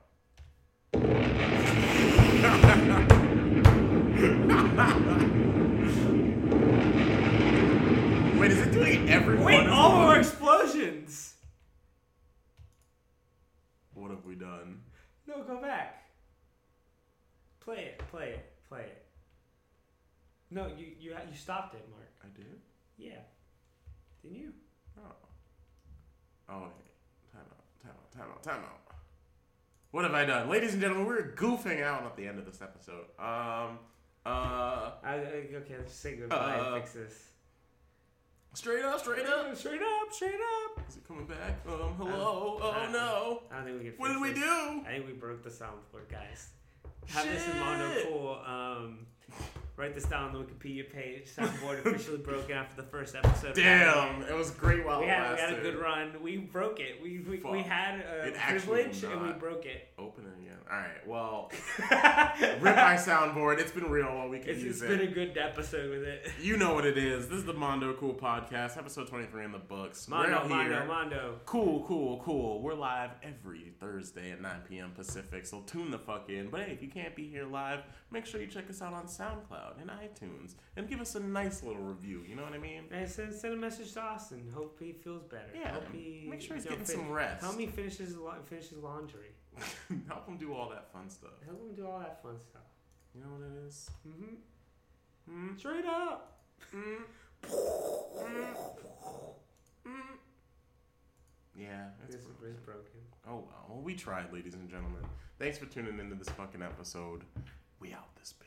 Wait, is it doing every Wait, one of all the our explosions. What have we done? No, go back. Play it. Play it. Play it. No, you you you stopped it, Mark. I did. Yeah. Didn't you? Oh. Oh wait. Time out. Time out. Time out. What have I done, ladies and gentlemen? We're goofing out at the end of this episode. Um. Uh. I, okay, let's say goodbye Uh, and fix this. Straight up. Straight up. Straight up. Straight up. Is it coming back? Um. Hello. Oh no. I don't think we can. What did we this. do? I think we broke the soundboard, guys. Have this in Shit. Cool. Um, write this down on the Wikipedia page. Soundboard officially broken after the first episode. Damn. It was great while we it had, we lasted. had a good run. We broke it. We we, we had a It privilege and we broke it. Open it again. All right. Well, rip my soundboard. It's been real while we can It's, use it's it. It's been a good episode with it. You know what it is. This is the Mondo Cool Podcast, episode 23 in the books. We're Mondo, Mondo, here. Mondo. Cool, cool, cool. We're live every Thursday at 9 p.m. Pacific, so tune the fuck in. But hey, if you can't be here live, make sure you check us out on SoundCloud and iTunes and give us a nice little review. You know what I mean? And send, send a message to Austin. Hope he feels better. Yeah, Hope he, make sure he's getting fin- some rest. Help me finish his, finish his laundry. Help him do all that fun stuff. Help him do all that fun stuff. You know what it is? Mm-hmm. Mm, Straight up. mm. Yeah, it's This broken. is broken. Oh well. well, we tried, ladies and gentlemen. Thanks for tuning into this fucking episode. We out this bitch.